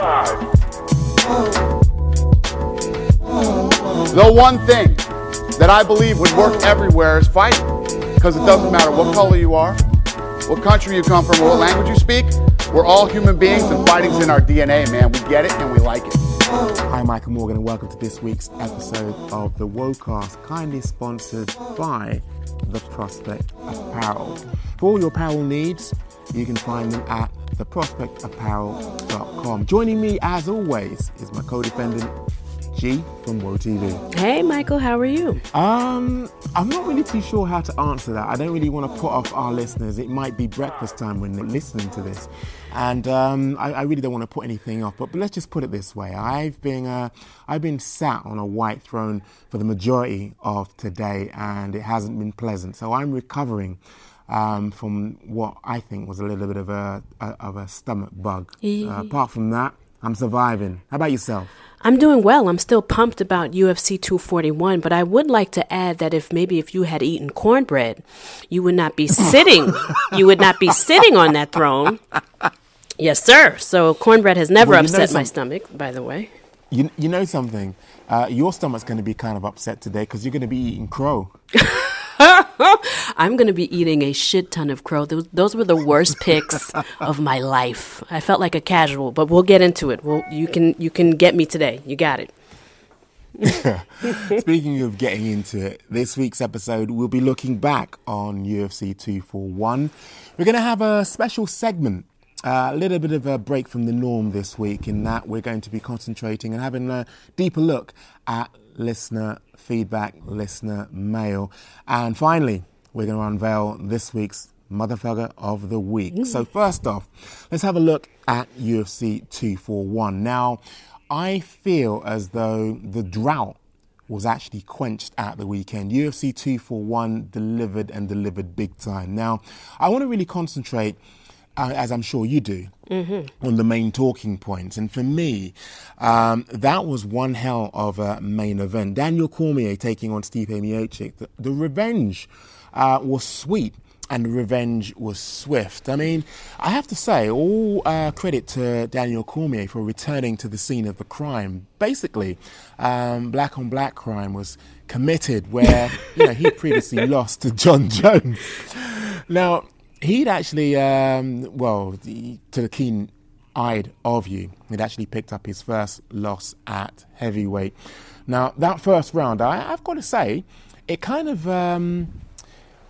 The one thing that I believe would work everywhere is fighting. Because it doesn't matter what color you are, what country you come from, or what language you speak. We're all human beings, and fighting's in our DNA, man. We get it and we like it. Hi, Michael Morgan, and welcome to this week's episode of the Wocast, kindly sponsored by The Prospect Apparel. For all your apparel needs, you can find them at theprospectapparel.com. Joining me, as always, is my co-defendant G from Woe TV. Hey, Michael, how are you? Um, I'm not really too sure how to answer that. I don't really want to put off our listeners. It might be breakfast time when they're listening to this, and um, I, I, really don't want to put anything off. But, but let's just put it this way: I've been uh, I've been sat on a white throne for the majority of today, and it hasn't been pleasant. So I'm recovering. Um, from what I think was a little bit of a, a of a stomach bug. Uh, apart from that, I'm surviving. How about yourself? I'm doing well. I'm still pumped about UFC 241, but I would like to add that if maybe if you had eaten cornbread, you would not be sitting. you would not be sitting on that throne. Yes, sir. So cornbread has never well, upset my stomach, by the way. You you know something? Uh, your stomach's going to be kind of upset today because you're going to be eating crow. I'm going to be eating a shit ton of crow. Those, those, were the worst picks of my life. I felt like a casual, but we'll get into it. Well, you can you can get me today. You got it. Speaking of getting into it, this week's episode we'll be looking back on UFC 241. We're going to have a special segment uh, a little bit of a break from the norm this week in that we're going to be concentrating and having a deeper look at listener feedback, listener mail. And finally, we're going to unveil this week's motherfucker of the week. Mm. So, first off, let's have a look at UFC 241. Now, I feel as though the drought was actually quenched at the weekend. UFC 241 delivered and delivered big time. Now, I want to really concentrate as I'm sure you do, mm-hmm. on the main talking points. And for me, um, that was one hell of a main event. Daniel Cormier taking on Stipe Miocic. The, the revenge uh, was sweet and the revenge was swift. I mean, I have to say, all uh, credit to Daniel Cormier for returning to the scene of the crime. Basically, um, black on black crime was committed where you know he previously lost to Jon Jones. Now, he'd actually, um, well, the, to the keen eyed of you, he'd actually picked up his first loss at heavyweight. Now, that first round, I, have got to say, it kind of, um,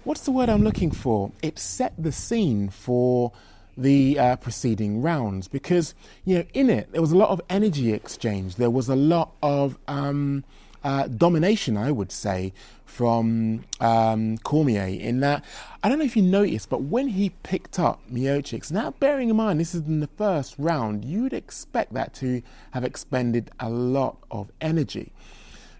what's the word I'm looking for? It set the scene for the uh, preceding rounds because, you know, in it, there was a lot of energy exchange. There was a lot of um, uh, domination, I would say, from um, Cormier in that I don't know if you noticed, but when he picked up Miocic, now bearing in mind this is in the first round, you'd expect that to have expended a lot of energy.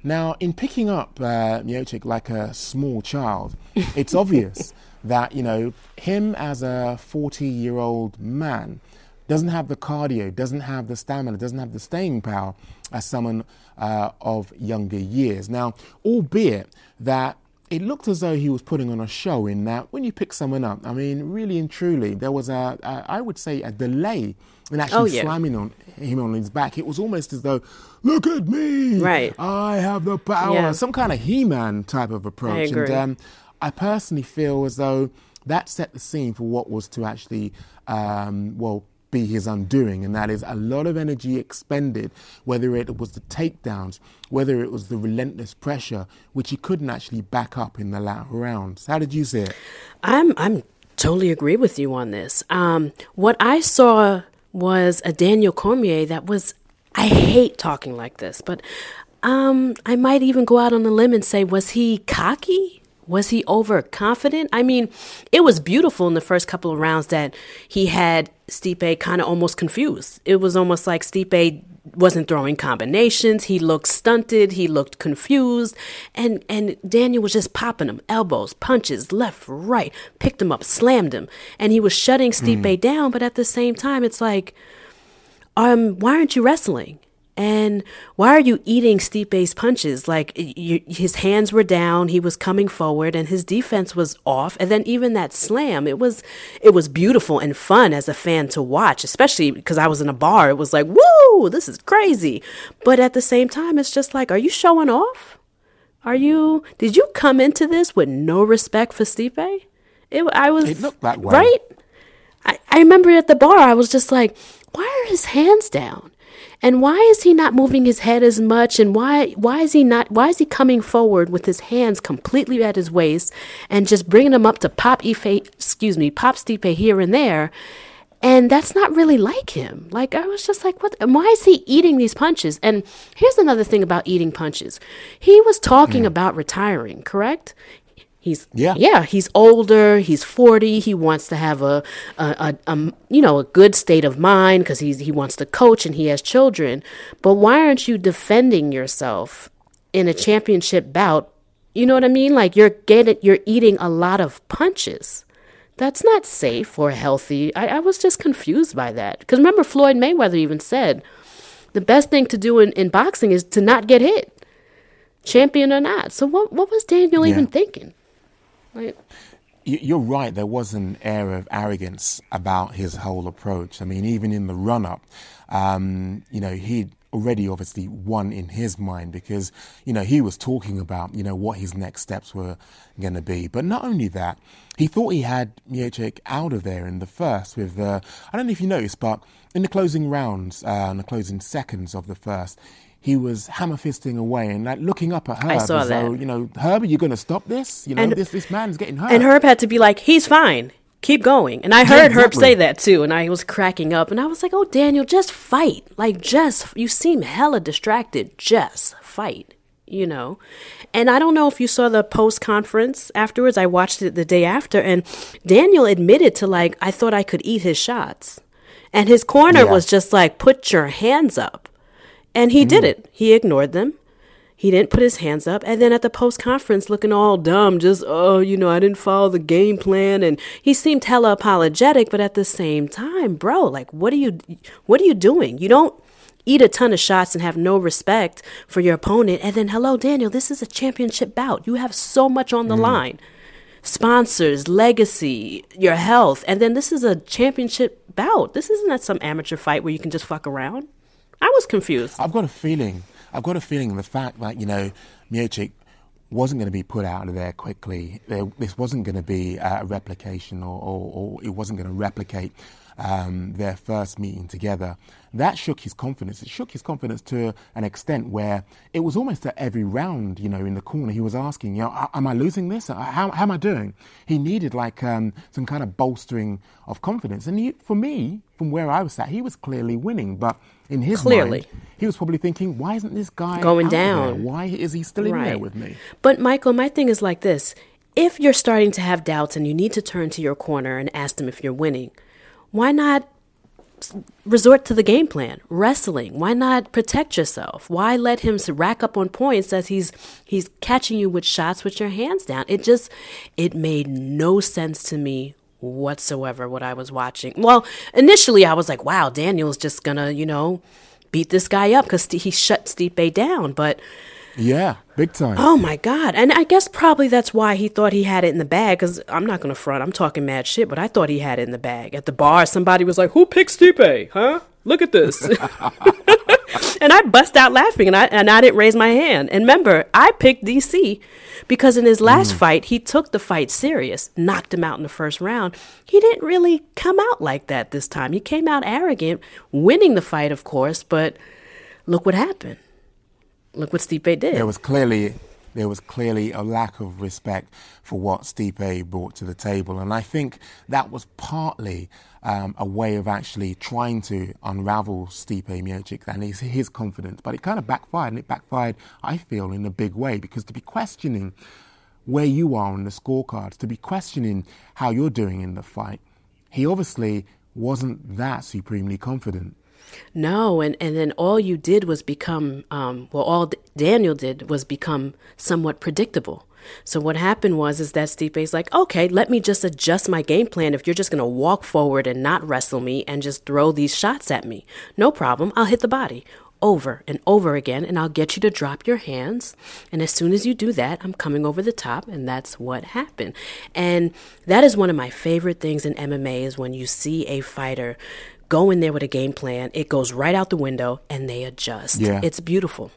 Now, in picking up uh, Miocic like a small child, it's obvious that you know him as a 40-year-old man doesn't have the cardio, doesn't have the stamina, doesn't have the staying power as someone uh, of younger years. Now, albeit that it looked as though he was putting on a show in that when you pick someone up, I mean, really and truly, there was a, a I would say, a delay in actually oh, yeah. slamming on him on his back. It was almost as though, look at me, right? I have the power. Yeah. Some kind of He-Man type of approach. And um, I personally feel as though that set the scene for what was to actually, um, well, be his undoing, and that is a lot of energy expended, whether it was the takedowns, whether it was the relentless pressure, which he couldn't actually back up in the latter rounds. How did you see it? I'm I'm totally agree with you on this. Um, what I saw was a Daniel Cormier that was. I hate talking like this, but um, I might even go out on a limb and say, was he cocky? Was he overconfident? I mean, it was beautiful in the first couple of rounds that he had Stipe kind of almost confused. It was almost like Stipe wasn't throwing combinations. He looked stunted. He looked confused, and and Daniel was just popping him elbows, punches, left, right, picked him up, slammed him, and he was shutting Stipe mm. down. But at the same time, it's like, um, why aren't you wrestling? And why are you eating Stipe's punches? Like you, his hands were down, he was coming forward, and his defense was off. And then even that slam, it was it was beautiful and fun as a fan to watch, especially because I was in a bar. It was like, woo, this is crazy. But at the same time, it's just like, are you showing off? Are you? Did you come into this with no respect for Stipe? It, I was. It looked that way, right? I, I remember at the bar, I was just like, why are his hands down? And why is he not moving his head as much? And why why is he not why is he coming forward with his hands completely at his waist and just bringing them up to pop Ife, excuse me, pop Stipe here and there? And that's not really like him. Like I was just like, what? And why is he eating these punches? And here's another thing about eating punches. He was talking about retiring, correct? He's Yeah. yeah. He's older. He's forty. He wants to have a, a, a, a you know a good state of mind because he's he wants to coach and he has children. But why aren't you defending yourself in a championship bout? You know what I mean? Like you're getting you're eating a lot of punches. That's not safe or healthy. I, I was just confused by that because remember Floyd Mayweather even said the best thing to do in, in boxing is to not get hit, champion or not. So what what was Daniel Yeah. even thinking? You're right. There was an air of arrogance about his whole approach. I mean, even in the run-up, um, you know, he'd already obviously won in his mind because you know he was talking about you know what his next steps were going to be. But not only that, he thought he had Miocic out of there in the first. With uh, I don't know if you noticed, but in the closing rounds, uh, in the closing seconds of the first. He was hammer fisting away and like looking up at Herb saw as though, that. you know, Herb, are you going to stop this? You know, And- this this man's getting hurt. and Herb had to be like, he's fine. Keep going. And I heard Herb exactly. say that too. And I was cracking up. And I was like, oh, Daniel, just fight. Like, just, you seem hella distracted. Just fight, you know? And I don't know if you saw the post conference afterwards. I watched it the day after. And Daniel admitted to, like, I thought I could eat his shots. And his corner Yeah. was just like, put your hands up. And he did hmm. it. He ignored them. He didn't put his hands up. And then at the post conference, looking all dumb, just, oh, you know, I didn't follow the game plan. And he seemed hella apologetic, but at the same time, bro, like, what are you, what are you doing? You don't eat a ton of shots and have no respect for your opponent. And then, hello, Daniel, this is a championship bout. You have so much on the hmm. line sponsors, legacy, your health. And then this is a championship bout. This isn't some amateur fight where you can just fuck around. I was confused. I've got a feeling. I've got a feeling the fact that you know Miocic wasn't going to be put out of there quickly. There, this wasn't going to be a replication, or, or, or it wasn't going to replicate um, their first meeting together. That shook his confidence. It shook his confidence to an extent where it was almost at every round, you know, in the corner, he was asking, you know, am I losing this? How, how am I doing? He needed like um, some kind of bolstering of confidence. And he, for me, from where I was sat, he was clearly winning, but in his Clearly. mind, he was probably thinking, why isn't this guy Going out there? down. Why is he still in there with me? But Michael, my thing is like this. If you're starting to have doubts and you need to turn to your corner and ask them if you're winning, why not resort to the game plan? Wrestling. Why not protect yourself? Why let him rack up on points as he's he's catching you with shots with your hands down? It just it made no sense to me whatsoever what I was watching. Well, initially I was like, wow, Daniel's just gonna, you know, beat this guy up because he shut Stipe down. But Yeah, big time. Oh my God. And I guess probably that's why he thought he had it in the bag. Because I'm not to front. I'm talking mad shit, but I thought he had it in the bag. At the bar, somebody was like, Who picked Stipe? Huh? Look at this. and I bust out laughing and I, and I didn't raise my hand. And remember, I picked DC because in his mm. last fight, he took the fight serious, knocked him out in the first round. He didn't really come out like that this time. He came out arrogant, winning the fight, of course, but look what happened. Look what Stipe did. It was clearly there was clearly a lack of respect for what Stipe brought to the table, and I think that was partly um, a way of actually trying to unravel Stipe Miocic and his, his confidence. But it kind of backfired, and it backfired, I feel, in a big way because to be questioning where you are on the scorecards, to be questioning how you're doing in the fight, he obviously wasn't that supremely confident. No, and, and then all you did was become, um, well, all D- Daniel did was become somewhat predictable. So what happened was is that Stipe's like, okay, let me just adjust my game plan. If you're just gonna walk forward and not wrestle me and just throw these shots at me, no problem. I'll hit the body. over and over again, and I'll get you to drop your hands. And as soon as you do that, I'm coming over the top, and that's what happened. And that is one of my favorite things in MMA is when you see a fighter go in there with a game plan, it goes right out the window, and they adjust. Yeah. It's beautiful.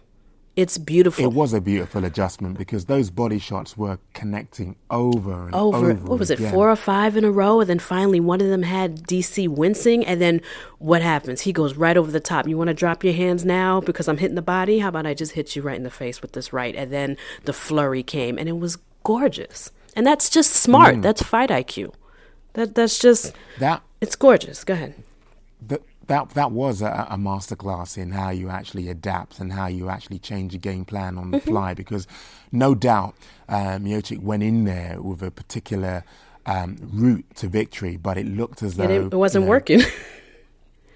It's beautiful. It was a beautiful adjustment because those body shots were connecting over and over. over, what was it, again. four or five in a row? And then finally one of them had DC wincing. And then what happens? He goes right over the top. You want to drop your hands now because I'm hitting the body? How about I just hit you right in the face with this right? And then the flurry came and it was gorgeous. And that's just smart. Mm. That's fight IQ. That That's just, That it's gorgeous. Go ahead. That that that was a, a masterclass in how you actually adapt and how you actually change your game plan on the Mm-hmm. fly. Because no doubt, Miocic went in there with a particular um, route to victory, but it looked as though it, it wasn't you know, working.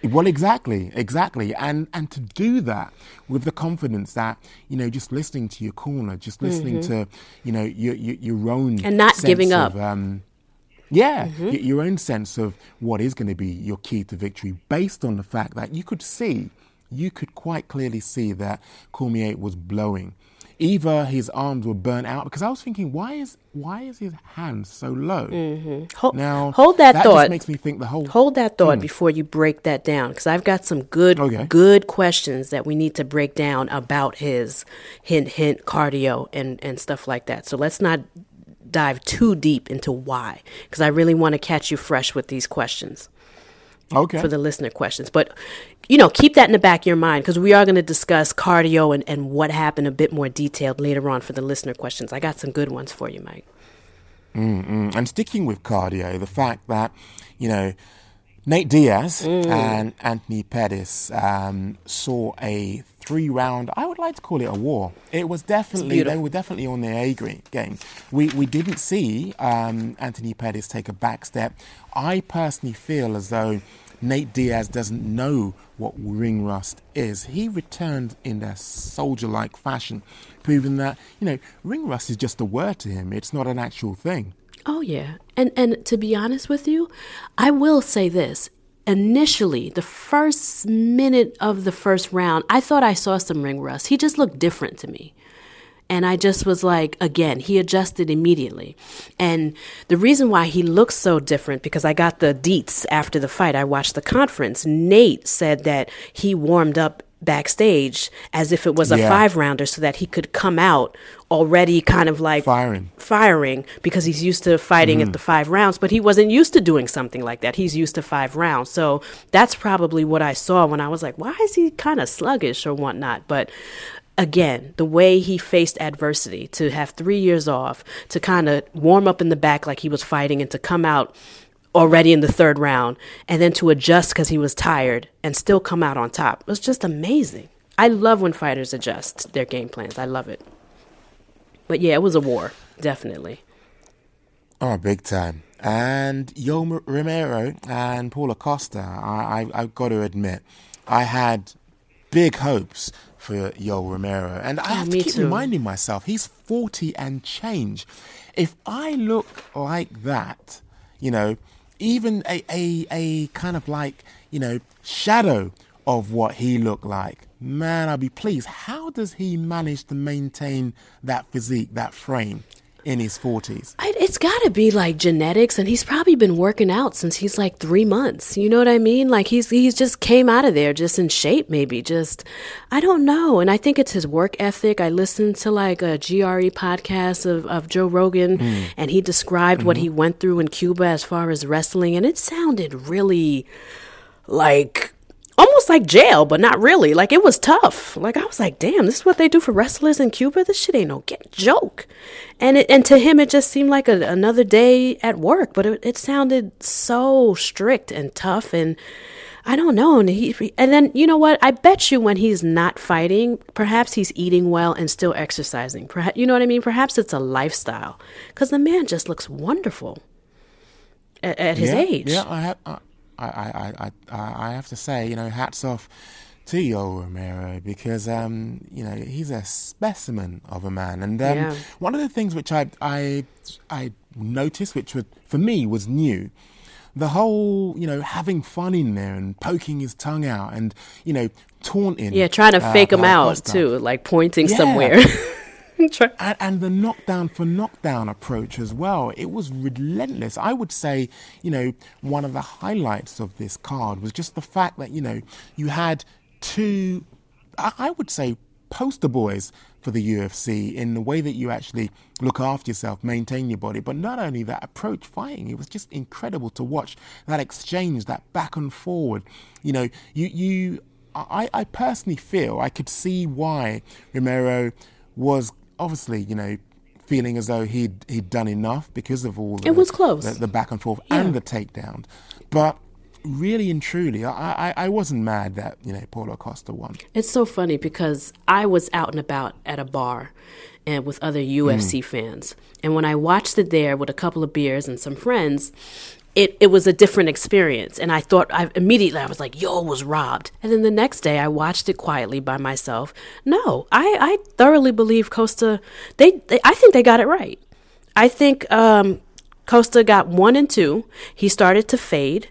Well, exactly, exactly, and and to do that with the confidence that you know, just listening to your corner, just listening to you know your your, your own Mm-hmm. And not giving up. Mm-hmm. um, yeah, mm-hmm. y- your own sense of what is going to be your key to victory, based on the fact that you could see, you could quite clearly see that Cormier was blowing. Either his arms were burnt out because I was thinking, why is why is his hand so low? Mm-hmm. Hold, Now hold that, that thought. just makes me think the whole Hold that thought mm. before you break that down, because I've got some good, Okay. good questions that we need to break down about his hint, hint cardio and and stuff like that. So let's not dive too deep into why, because I really want to catch you fresh with these questions okay. for the listener questions. But you know, keep that in the back of your mind because we are going to discuss cardio and, and what happened a bit more detailed later on for the listener questions. I got some good ones for you, Mike. Mm, and sticking with cardio, the fact that, you know, Nate Diaz and Anthony Pettis um, saw a three round, I would like to call it a war. It was definitely, they were definitely on their A game. We, we didn't see um, Anthony Pettis take a back step. I personally feel as though Nate Diaz doesn't know what ring rust is. He returned in a soldier like fashion, proving that, you know, ring rust is just a word to him, it's not an actual thing. Oh yeah. And and to be honest with you, I will say this. Initially, the first minute of the first round, I thought I saw some ring rust. He just looked different to me. And I just was like, again, he adjusted immediately. And the reason why he looks so different, because I got the deets after the fight, I watched the conference. Nate said that he warmed up backstage as if it was a Yeah. five rounder so that he could come out already kind of like Firing. firing because he's used to fighting at mm. the five rounds, but he wasn't used to doing something like that. He's used to five rounds. So that's probably what I saw when I was like, why is he kind of sluggish or whatnot? But again, the way he faced adversity to have three years off, to kind of warm up in the back like he was fighting and to come out already in the third round and then to adjust because he was tired and still come out on top it was just amazing. I love when fighters adjust their game plans. I love it. But yeah, it was a war, definitely. Oh, big time. And Yoel Romero and Paulo Costa, I, I, I've got to admit, I had big hopes for Yoel Romero. And I have to keep too. reminding myself, he's 40 and change. If I look like that, you know, even a, a, a kind of like, you know, shadow of what he looked like, man, I'll be pleased. How does he manage to maintain that physique, that frame in his 40s? I, it's got to be like genetics, and he's probably been working out since he's like three months. You know what I mean? Like he's he's just came out of there just in shape, maybe. Just I don't know, and I think it's his work ethic. I listened to like a JRE podcast of of Joe Rogan, hmm. and he described what he mm-hmm. went through in Cuba as far as wrestling, and it sounded really like almost like jail, but not really. Like it was tough. Like I was like, damn, this is what they do for wrestlers in Cuba. This shit ain't no get joke. And it, and to him, it just seemed like a, another day at work. But it, it sounded so strict and tough. And I don't know. And he and then you know what? I bet you when he's not fighting, perhaps he's eating well and still exercising. Perhaps you know what I mean. Perhaps it's a lifestyle because the man just looks wonderful at, at his yeah, age. Yeah, I have. I, I, I, I, I have to say, you know, hats off to Yoel Romero because, um, you know, he's a specimen of a man. And um, Yeah. one of the things which I, I, I noticed, which was, for me was new, the whole, you know, having fun in there and poking his tongue out and, you know, taunting. Yeah, trying to uh, fake him out Costa. too, like pointing Yeah. somewhere. And, and the knockdown for knockdown approach as well. It was relentless. I would say, you know, one of the highlights of this card was just the fact that, you know, you had two, I I would say, poster boys for the UFC in the way that you actually look after yourself, maintain your body, but not only that, approach fighting. It was just incredible to watch that exchange, that back and forward. You know, you, you, I, I personally feel I could see why Romero was obviously, you know, feeling as though he'd he'd done enough because of all the, It was close. the, the back and forth Yeah. and the takedown. But really and truly, I, I, I wasn't mad that you know Paulo Costa won. It's so funny because I was out and about at a bar and with other UFC mm. fans. And when I watched it there with a couple of beers and some friends, it, it was a different experience. And I thought I immediately I was like, yo, was robbed. And then the next day I watched it quietly by myself. No, I, I thoroughly believe Costa they, they I think they got it right. I think um, Costa got one and two. He started to fade.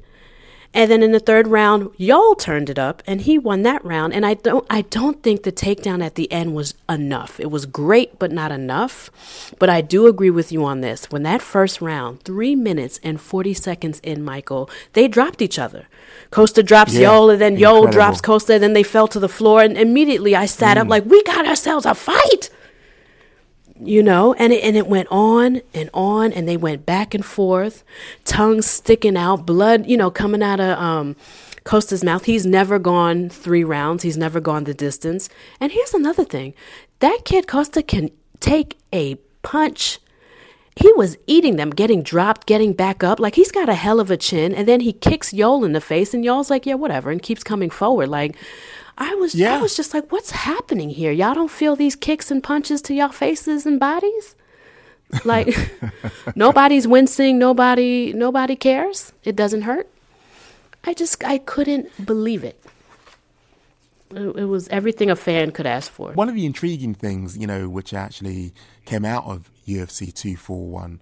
And then in the third round, Yoel turned it up and he won that round. And I don't I don't think the takedown at the end was enough. It was great, but not enough. But I do agree with you on this. When that first round, three minutes and forty seconds in, Michael, they dropped each other. Costa drops Yeah, Yoel and then. Yoel drops Costa, and then they fell to the floor. And immediately I sat up mm. like, we got ourselves a fight you know and it, and it went on and on and they went back and forth tongues sticking out blood you know coming out of um costa's mouth he's never gone three rounds he's never gone the distance and here's another thing that kid costa can take a punch he was eating them, getting dropped, getting back up. Like he's got a hell of a chin. And then he kicks Yoel in the face, and Yoel's like, yeah, whatever, and keeps coming forward. Like I was, I was just like, what's happening here? Y'all don't feel these kicks and punches to y'all faces and bodies? Like nobody's wincing, nobody, nobody cares. It doesn't hurt. I just, I couldn't believe it. It, it was everything a fan could ask for. One of the intriguing things, you know, which actually came out of UFC 241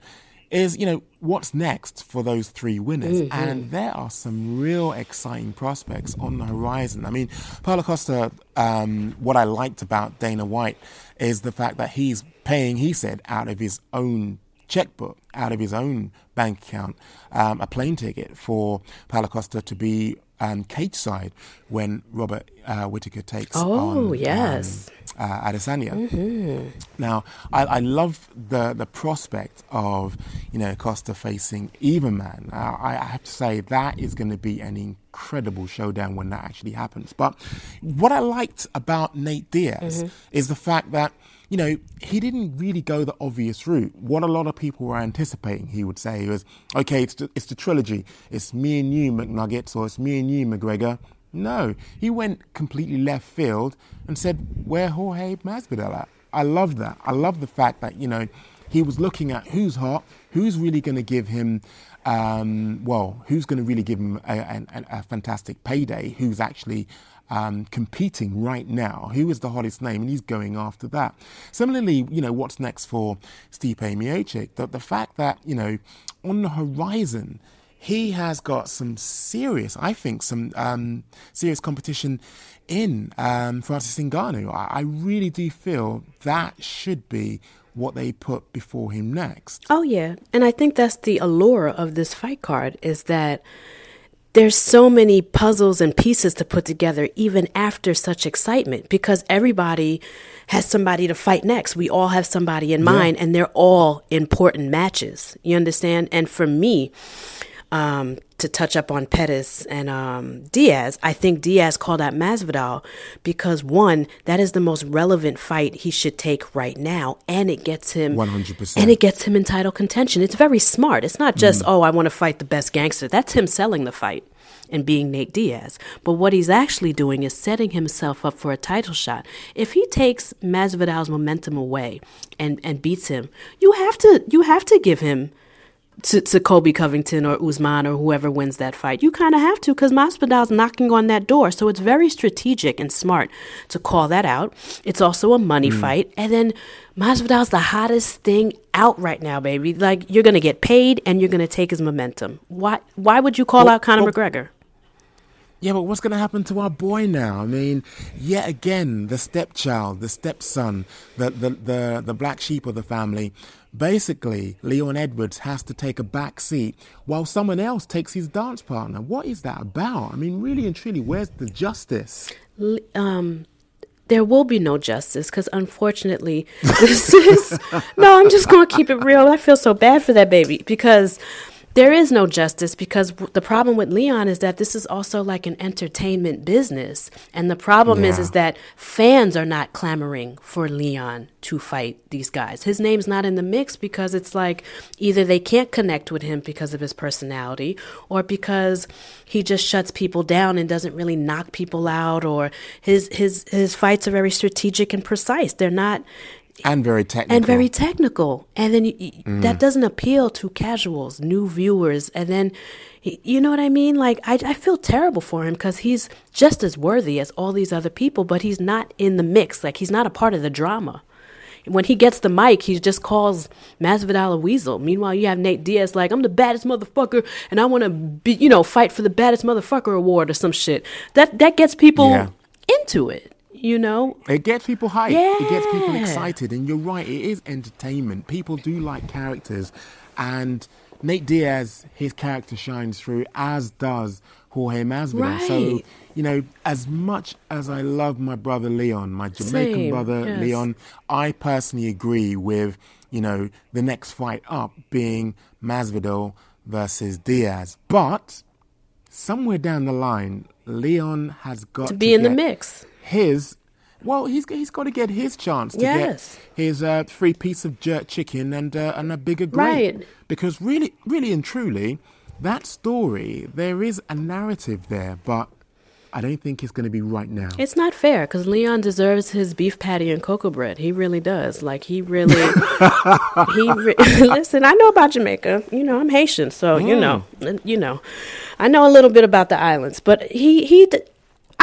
is, you know, what's next for those three winners? And there are some real exciting prospects on the horizon. I mean, Paulo Costa, um, what I liked about Dana White is the fact that he's paying, he said, out of his own checkbook, out of his own bank account, um, a plane ticket for Paulo Costa to be um, cage side when Robert uh, Whitaker takes Oh, on yes. um, uh, Adesanya. Now, I, I love the the prospect of you know Costa facing even man. Uh, I, I have to say that is going to be an incredible showdown when that actually happens. But what I liked about Nate Diaz is the fact that you know, he didn't really go the obvious route. What a lot of people were anticipating, he would say, was, okay, it's the, it's the trilogy. It's me and you, McNuggets, or it's me and you, McGregor. No, he went completely left field and said, where Jorge Masvidal at? I love that. I love the fact that, you know, he was looking at who's hot, who's really going to give him, um, well, who's going to really give him a, a, a fantastic payday, who's actually um, competing right now, who is the hottest name, and he's going after that. Similarly, you know, what's next for Stipe Miocic? The, the fact that, you know, on the horizon, he has got some serious, I think, some um, serious competition in um, Francis Ngannou. I, I really do feel that should be what they put before him next. Oh yeah, and I think that's the allure of this fight card is that there's so many puzzles and pieces to put together even after such excitement because everybody has somebody to fight next. We all have somebody in mind and they're all important matches. You understand? And for me, um, to touch up on Pettis and um, Diaz, I think Diaz called out Masvidal because one, that is the most relevant fight he should take right now, and it gets him 100%. and it gets him in title contention. It's very smart. It's not just oh, I want to fight the best gangster. That's him selling the fight and being Nate Diaz. But what he's actually doing is setting himself up for a title shot. If he takes Masvidal's momentum away and and beats him, you have to you have to give him to, to Colby Covington or Usman or whoever wins that fight. You kind of have to because Masvidal's knocking on that door. So it's very strategic and smart to call that out. It's also a money mm. fight. And then Masvidal's the hottest thing out right now, baby. Like you're going to get paid and you're going to take his momentum. Why why would you call Well, out Conor well- McGregor? Yeah, but what's going to happen to our boy now? I mean, yet again, the stepchild, the stepson, the, the, the, the black sheep of the family. Basically, Leon Edwards has to take a back seat while someone else takes his dance partner. What is that about? I mean, really and truly, where's the justice? Um, there will be no justice because unfortunately, this is. No, I'm just going to keep it real. I feel so bad for that baby because there is no justice because the problem with Leon is that this is also like an entertainment business. And the problem yeah. is is that fans are not clamoring for Leon to fight these guys. His name's not in the mix because it's like either they can't connect with him because of his personality or because he just shuts people down and doesn't really knock people out or his his his fights are very strategic and precise. They're not and very technical and very technical and then you, mm. that doesn't appeal to casuals new viewers and then you know what i mean like i, I feel terrible for him because he's just as worthy as all these other people but he's not in the mix like he's not a part of the drama when he gets the mic, he just calls Masvidal a weasel. Meanwhile, you have Nate Diaz like, I'm the baddest motherfucker, and I want to be, you know, fight for the baddest motherfucker award or some shit. That that gets people yeah. into it you know it gets people hyped yeah. it gets people excited and you're right it is entertainment people do like characters and nate diaz his character shines through as does jorge masvidal right. so you know as much as i love my brother leon my jamaican Same. brother yes. leon i personally agree with you know the next fight up being masvidal versus diaz but somewhere down the line leon has got to be to in the mix his well, he's he's got to get his chance to yes. get his uh, free piece of jerk chicken and uh, and a bigger grate. Right. Because really, really and truly, that story there is a narrative there, but I don't think it's going to be right now. It's not fair because Leon deserves his beef patty and cocoa bread. He really does. Like he really, he re- listen. I know about Jamaica. You know, I'm Haitian, so mm. you know, you know, I know a little bit about the islands. But he he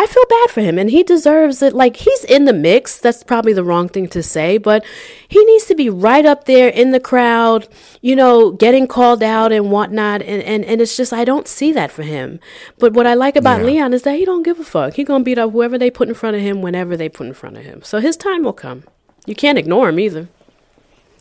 I feel bad for him and he deserves it. Like he's in the mix. That's probably the wrong thing to say, but he needs to be right up there in the crowd, you know, getting called out and whatnot. And, and, and it's just, I don't see that for him. But what I like about yeah. Leon is that he don't give a fuck. He gonna beat up whoever they put in front of him whenever they put in front of him. So his time will come. You can't ignore him either.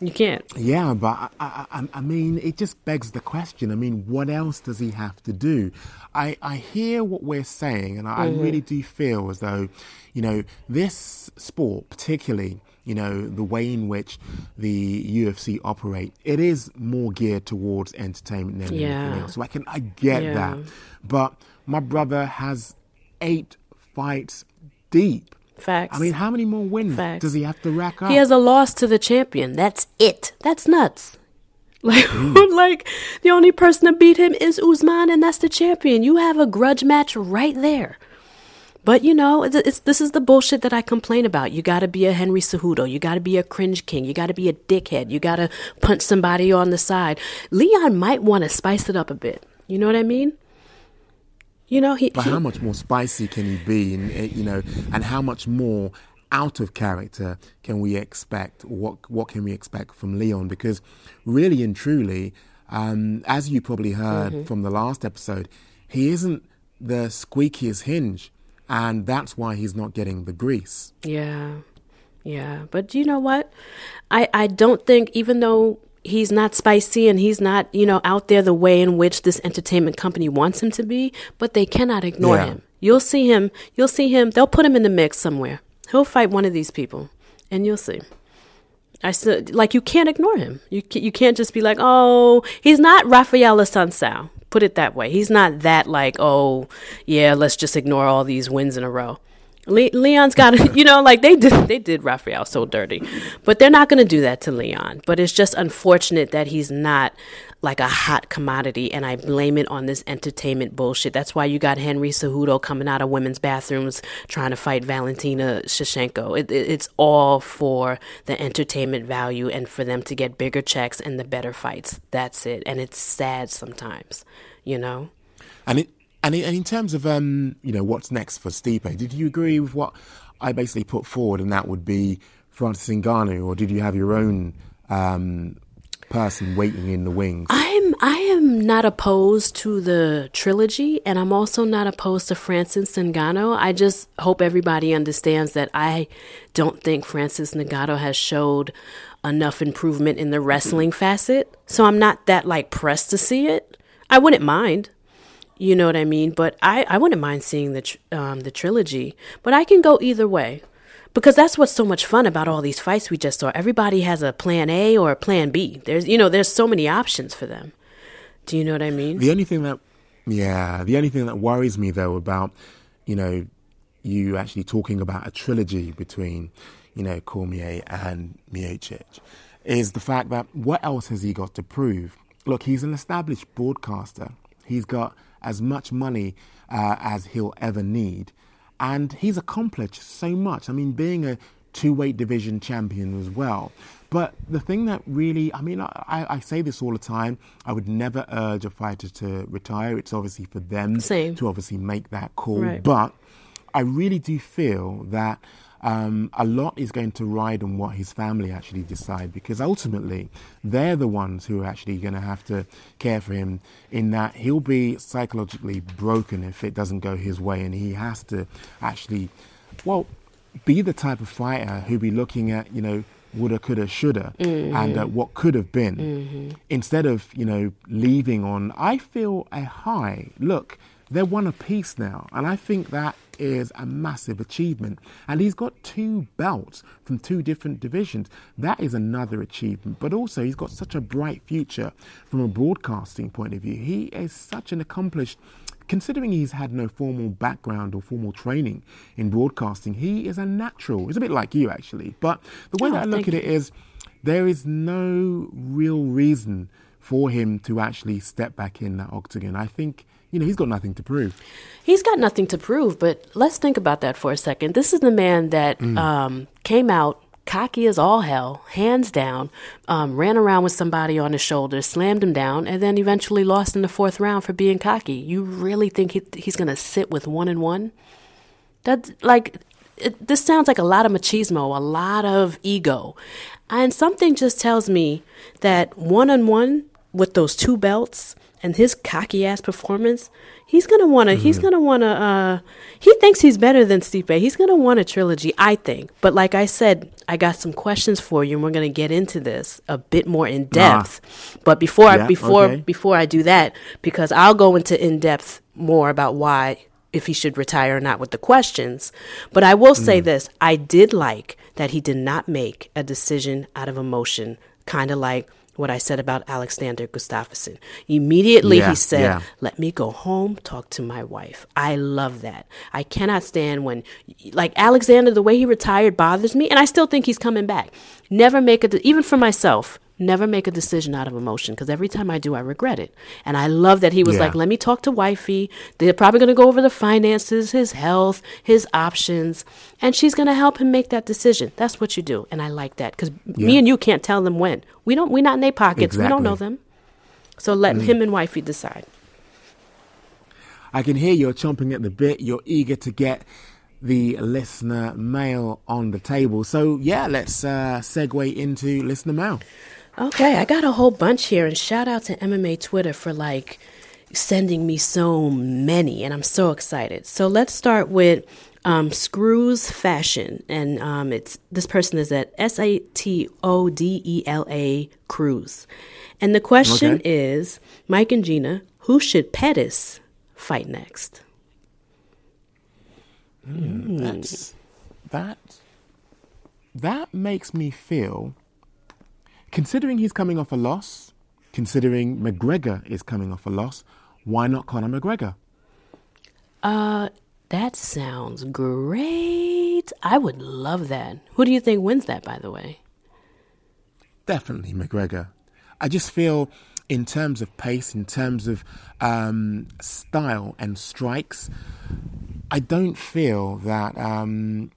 You can't. Yeah, but I, I, I, mean, it just begs the question. I mean, what else does he have to do? I, I hear what we're saying, and I, mm-hmm. I really do feel as though, you know, this sport, particularly, you know, the way in which the UFC operate, it is more geared towards entertainment than yeah. anything else. So I can, I get yeah. that. But my brother has eight fights deep. Facts. I mean, how many more wins Facts. does he have to rack up? He has a loss to the champion. That's it. That's nuts. Like, mm. like the only person to beat him is Usman, and that's the champion. You have a grudge match right there. But you know, it's, it's, this is the bullshit that I complain about. You got to be a Henry Cejudo. You got to be a cringe king. You got to be a dickhead. You got to punch somebody on the side. Leon might want to spice it up a bit. You know what I mean? You know, he. But he, how much more spicy can he be? And eh, you know, and how much more out of character can we expect? What what can we expect from Leon? Because really and truly, um, as you probably heard mm-hmm. from the last episode, he isn't the squeakiest hinge, and that's why he's not getting the grease. Yeah, yeah. But you know what? I I don't think even though he's not spicy and he's not, you know, out there the way in which this entertainment company wants him to be, but they cannot ignore yeah. him. You'll see him, you'll see him, they'll put him in the mix somewhere. He'll fight one of these people and you'll see. I said, like you can't ignore him. You you can't just be like, "Oh, he's not Rafaela Assunção." Put it that way. He's not that like, "Oh, yeah, let's just ignore all these wins in a row." Le- Leon's got you know, like they did, they did Rafael so dirty, but they're not going to do that to Leon. But it's just unfortunate that he's not like a hot commodity, and I blame it on this entertainment bullshit. That's why you got Henry Cejudo coming out of women's bathrooms trying to fight Valentina Shevchenko. It, it, it's all for the entertainment value and for them to get bigger checks and the better fights. That's it, and it's sad sometimes, you know. And it and in, and in terms of um, you know what's next for Stipe, did you agree with what I basically put forward, and that would be Francis Ngannou, or did you have your own um, person waiting in the wings. I'm I am not opposed to the trilogy, and I'm also not opposed to Francis Ngannou. I just hope everybody understands that I don't think Francis Ngannou has showed enough improvement in the wrestling facet. So I'm not that like pressed to see it. I wouldn't mind. You know what I mean? But I, I wouldn't mind seeing the tr- um, the trilogy. But I can go either way because that's what's so much fun about all these fights we just saw. Everybody has a plan A or a plan B. There's you know there's so many options for them. Do you know what I mean? The only thing that yeah, the only thing that worries me though about you know you actually talking about a trilogy between you know Cormier and Miocic is the fact that what else has he got to prove? Look, he's an established broadcaster. He's got as much money uh, as he'll ever need. And he's accomplished so much. I mean, being a two weight division champion as well. But the thing that really, I mean, I, I, say this all the time. I would never urge a fighter to retire. It's obviously for them Same. to obviously make that call. Right. But I really do feel that um, a lot is going to ride on what his family actually decide because ultimately they're the ones who are actually going to have to care for him in that he'll be psychologically broken if it doesn't go his way and he has to actually well be the type of fighter who'll be looking at you know woulda coulda shoulda Mm-hmm. and uh, what could have been instead of you know leaving on i feel a high look they're one apiece now and i think that is a massive achievement and he's got two belts from two different divisions that is another achievement but also he's got such a bright future from a broadcasting point of view he is such an accomplished considering he's had no formal background or formal training in broadcasting, he is a natural. He's a bit like you, actually. But the way Oh, that I look at it is there is no real reason for him to actually step back in that octagon. I think, you know, he's got nothing to prove. He's got nothing to prove, but let's think about that for a second. This is the man that um, came out cocky as all hell, hands down, um, ran around with somebody on his shoulder, slammed him down, and then eventually lost in the fourth round for being cocky. You really think he, he's going to sit with one and one? That's like, it, this sounds like a lot of machismo, a lot of ego. And something just tells me that one on one with those two belts and his cocky ass performance, he's gonna wanna he's gonna wanna uh he thinks he's better than Stipe. He's gonna want a trilogy, I think. But like I said, I got some questions for you and we're gonna get into this a bit more in depth. But before I before okay. before I do that, because I'll go into in depth more about why if he should retire or not with the questions. But I will Mm. say this I did like that he did not make a decision out of emotion, kind of like what I said about Alexander Gustafsson. Immediately Yeah, he said, yeah. Let me go home, talk to my wife. I love that. I cannot stand when, like Alexander, the way he retired bothers me, and I still think he's coming back. Never make a, even for myself, never make a decision out of emotion because every time I do, I regret it. And I love that he was Yeah. like, let me talk to wifey. They're probably going to go over the finances, his health, his options, and she's going to help him make that decision. That's what you do. And I like that because me and you can't tell them when. We don't, we're not in their pockets. We don't know Mm. them. So let him and wifey decide. I can hear you're chomping at the bit. You're eager to get the listener mail on the table. So, yeah, let's uh, segue into listener mail. Okay, I got a whole bunch here, and shout out to MMA Twitter for like sending me so many, and I'm so excited. So let's start with um, Screws Fashion, and um, it's this person is at S A T O D E L A Cruz, and the question Okay. is, Mike and Gina, who should Pettis fight next? That's that. That makes me feel. Considering he's coming off a loss, considering McGregor is coming off a loss, why not Conor McGregor? Uh, that sounds great. I would love that. Who do you think wins that, by the way? Definitely McGregor. I just feel, in terms of pace, in terms of um, style and strikes, I don't feel that um,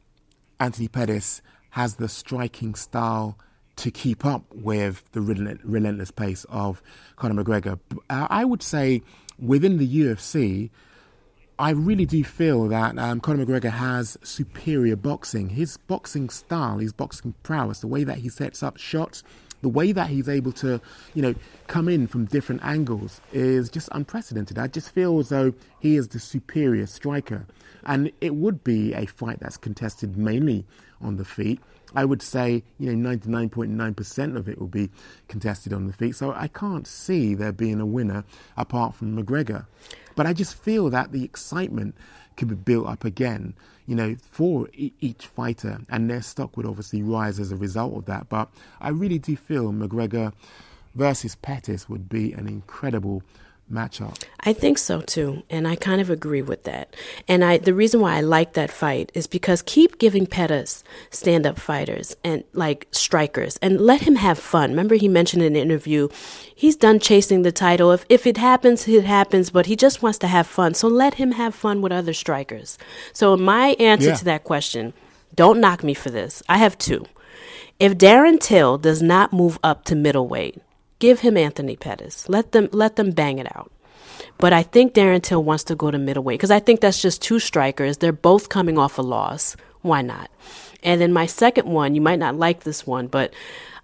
Anthony Pettis has the striking style to keep up with the relentless pace of Conor McGregor. I would say within the UFC, I really do feel that um, Conor McGregor has superior boxing. His boxing style, his boxing prowess, the way that he sets up shots, the way that he's able to, you know, come in from different angles is just unprecedented. I just feel as though he is the superior striker. And it would be a fight that's contested mainly on the feet. I would say, you know, 99.9% of it will be contested on the feet. So I can't see there being a winner apart from McGregor. But I just feel that the excitement could be built up again, you know, for e- each fighter, and their stock would obviously rise as a result of that. But I really do feel McGregor versus Pettis would be an incredible matchup. I think so too, and I kind of agree with that. And I the reason why I like that fight is because keep giving Pettis stand-up fighters and like strikers and let him have fun. Remember he mentioned in an interview he's done chasing the title. If if it happens, it happens, but he just wants to have fun. So let him have fun with other strikers. So my answer Yeah. to that question, don't knock me for this. I have two. If Darren Till does not move up to middleweight, give him Anthony Pettis. Let them let them bang it out. But I think Darren Till wants to go to middleweight because I think that's just two strikers. They're both coming off a loss. Why not? And then my second one, you might not like this one, but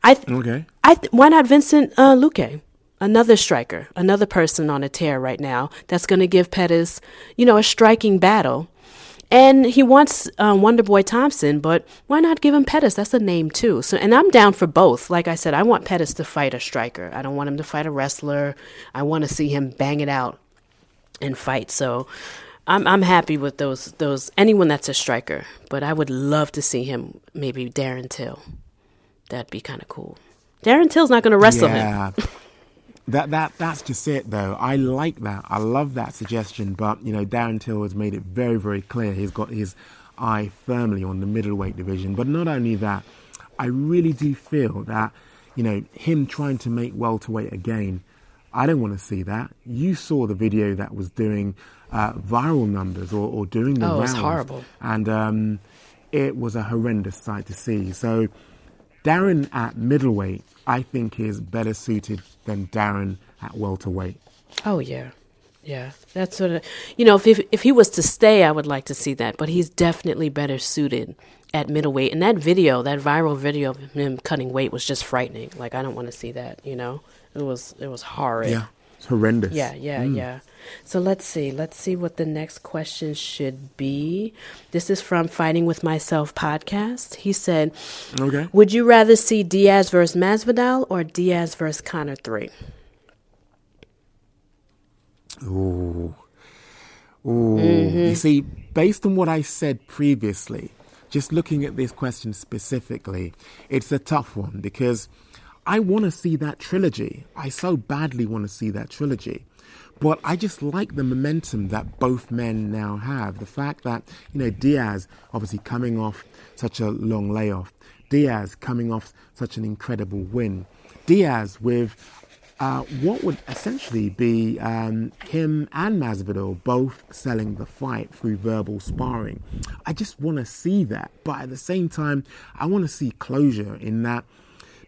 I th- Okay. I th- why not Vincent uh, Luque? Another striker, another person on a tear right now that's going to give Pettis, you know, a striking battle. And he wants uh, Wonder Boy Thompson, but why not give him Pettis? That's a name too. So, and I'm down for both. Like I said, I want Pettis to fight a striker. I don't want him to fight a wrestler. I want to see him bang it out and fight. So, I'm I'm happy with those those anyone that's a striker. But I would love to see him maybe Darren Till. That'd be kind of cool. Darren Till's not going to wrestle him. That that that's just it though. I like that. I love that suggestion, but you know, Darren Till has made it very, very clear he's got his eye firmly on the middleweight division. But not only that, I really do feel that, you know, him trying to make welterweight again, I don't want to see that. You saw the video that was doing uh, viral numbers or, or doing the Oh, it was horrible. and um, it was a horrendous sight to see. So Darren at middleweight, I think, is better suited than Darren at welterweight. Oh yeah, yeah. That's sort of you know if, if if he was to stay, I would like to see that. But he's definitely better suited at middleweight. And that video, that viral video of him cutting weight, was just frightening. Like I don't want to see that. You know, it was it was horrid. Yeah, it's horrendous. Yeah, yeah, mm. yeah. So let's see. Let's see what the next question should be. This is from Fighting with Myself podcast. He said, Okay. "Would you rather see Diaz versus Masvidal or Diaz versus Conor three? Ooh. Ooh. Mm-hmm. You see, based on what I said previously, just looking at this question specifically, it's a tough one because I want to see that trilogy. I so badly want to see that trilogy. But I just like the momentum that both men now have. The fact that, you know, Diaz obviously coming off such a long layoff, Diaz coming off such an incredible win, Diaz with uh, what would essentially be um, him and Masvidal both selling the fight through verbal sparring. I just want to see that, but at the same time, I want to see closure in that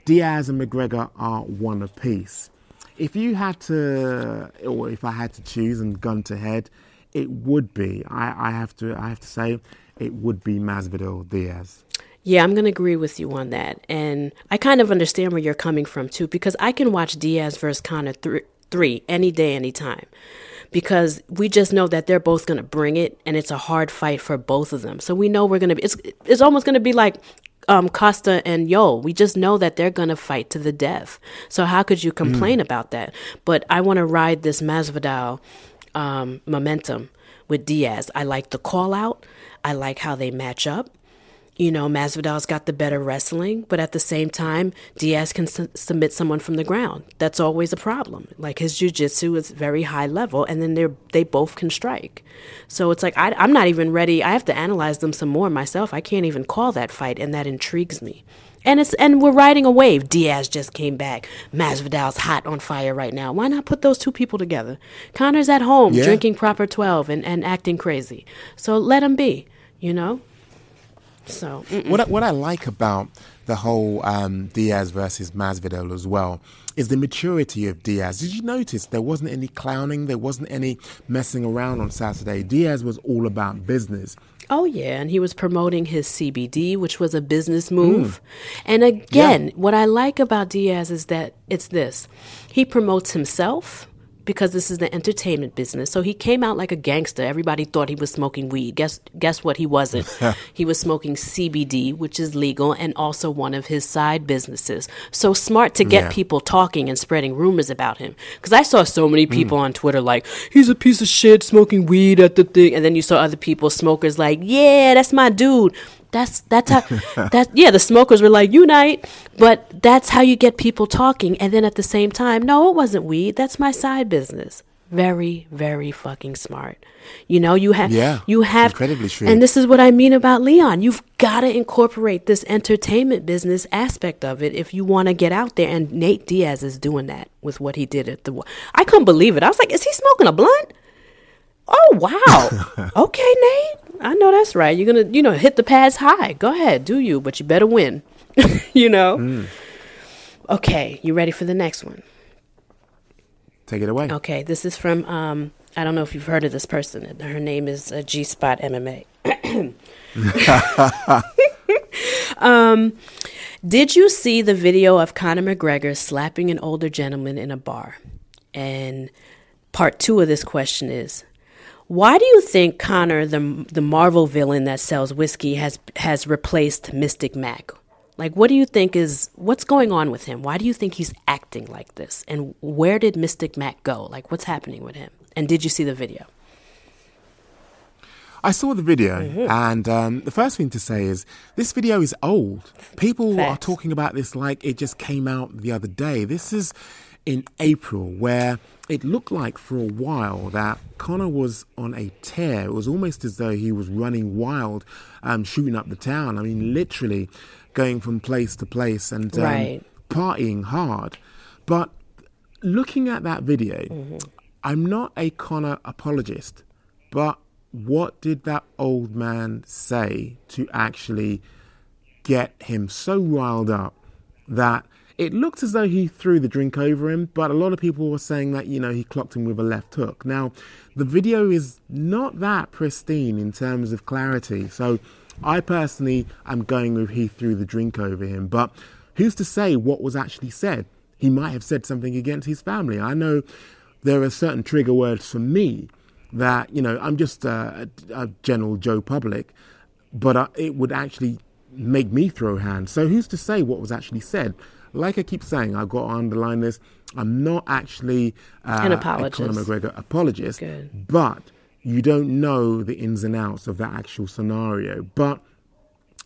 Diaz and McGregor are one apiece. If you had to, or if I had to choose and gun to head, it would be. I, I have to. I have to say, it would be Masvidal Diaz. Yeah, I'm going to agree with you on that. And I kind of understand where you're coming from too, because I can watch Diaz versus Conor th- three any day, anytime. Because we just know that they're both going to bring it, and it's a hard fight for both of them. So we know we're going to be. It's it's almost going to be like um, Costa and Yo, We just know that they're going to fight to the death. So how could you complain about that? But I want to ride this Masvidal um, momentum with Diaz. I like the call out. I like how they match up. You know, Masvidal's got the better wrestling, but at the same time, Diaz can su- submit someone from the ground. That's always a problem. Like his jujitsu is very high level, and then they're they both can strike. So it's like I, I'm not even ready. I have to analyze them some more myself. I can't even call that fight, and that intrigues me. And it's and we're riding a wave. Diaz just came back. Masvidal's hot on fire right now. Why not put those two people together? Conor's at home Yeah. drinking proper twelve and, and acting crazy. So let him be. You know. So mm. What I, what I like about the whole um, Diaz versus Masvidal as well is the maturity of Diaz. Did you notice there wasn't any clowning, there wasn't any messing around on Saturday? Diaz was all about business. Oh yeah, and he was promoting his CBD, which was a business move. Mm. And again, yeah. what I like about Diaz is that it's this. He promotes himself because this is the entertainment business. So he came out like a gangster. Everybody thought he was smoking weed. Guess guess what he wasn't. he was smoking CBD, which is legal and also one of his side businesses. So smart to get yeah. people talking and spreading rumors about him. Cuz I saw so many people mm. on Twitter like, "He's a piece of shit smoking weed at the thing." And then you saw other people smokers like, "Yeah, that's my dude." That's that's how that yeah, the smokers were like unite, but that's how you get people talking and then at the same time, no, it wasn't weed. That's my side business. Very very fucking smart. You know, you have yeah, you have incredibly true. And this is what I mean about Leon. You've got to incorporate this entertainment business aspect of it if you want to get out there and Nate Diaz is doing that with what he did at the I couldn't believe it. I was like, is he smoking a blunt? Oh wow. okay, Nate. I know that's right. You're gonna, you know, hit the pads high. Go ahead, do you, but you better win. you know? Mm. Okay, you ready for the next one? Take it away. Okay, this is from um I don't know if you've heard of this person. Her name is uh, G Spot MMA. um, did you see the video of Conor McGregor slapping an older gentleman in a bar? And part two of this question is why do you think Conor, the the Marvel villain that sells whiskey, has has replaced Mystic Mac? Like, what do you think is what's going on with him? Why do you think he's acting like this? And where did Mystic Mac go? Like, what's happening with him? And did you see the video? I saw the video, mm-hmm. and um, the first thing to say is this video is old. People Facts. are talking about this like it just came out the other day. This is in April, where it looked like for a while that Conor was on a tear. It was almost as though he was running wild, um, shooting up the town. I mean, literally going from place to place and um, right. partying hard. But looking at that video, mm-hmm. I'm not a Conor apologist, but what did that old man say to actually get him so riled up that it looked as though he threw the drink over him, but a lot of people were saying that, you know, he clocked him with a left hook. Now, the video is not that pristine in terms of clarity. So I personally am going with he threw the drink over him. But who's to say what was actually said? He might have said something against his family. I know there are certain trigger words for me that, you know, I'm just a, a general Joe Public, but uh, it would actually make me throw hands. So who's to say what was actually said? Like I keep saying, I've got to underline this. I'm not actually uh, an apologist. a Conor McGregor apologist, Good. but you don't know the ins and outs of that actual scenario. But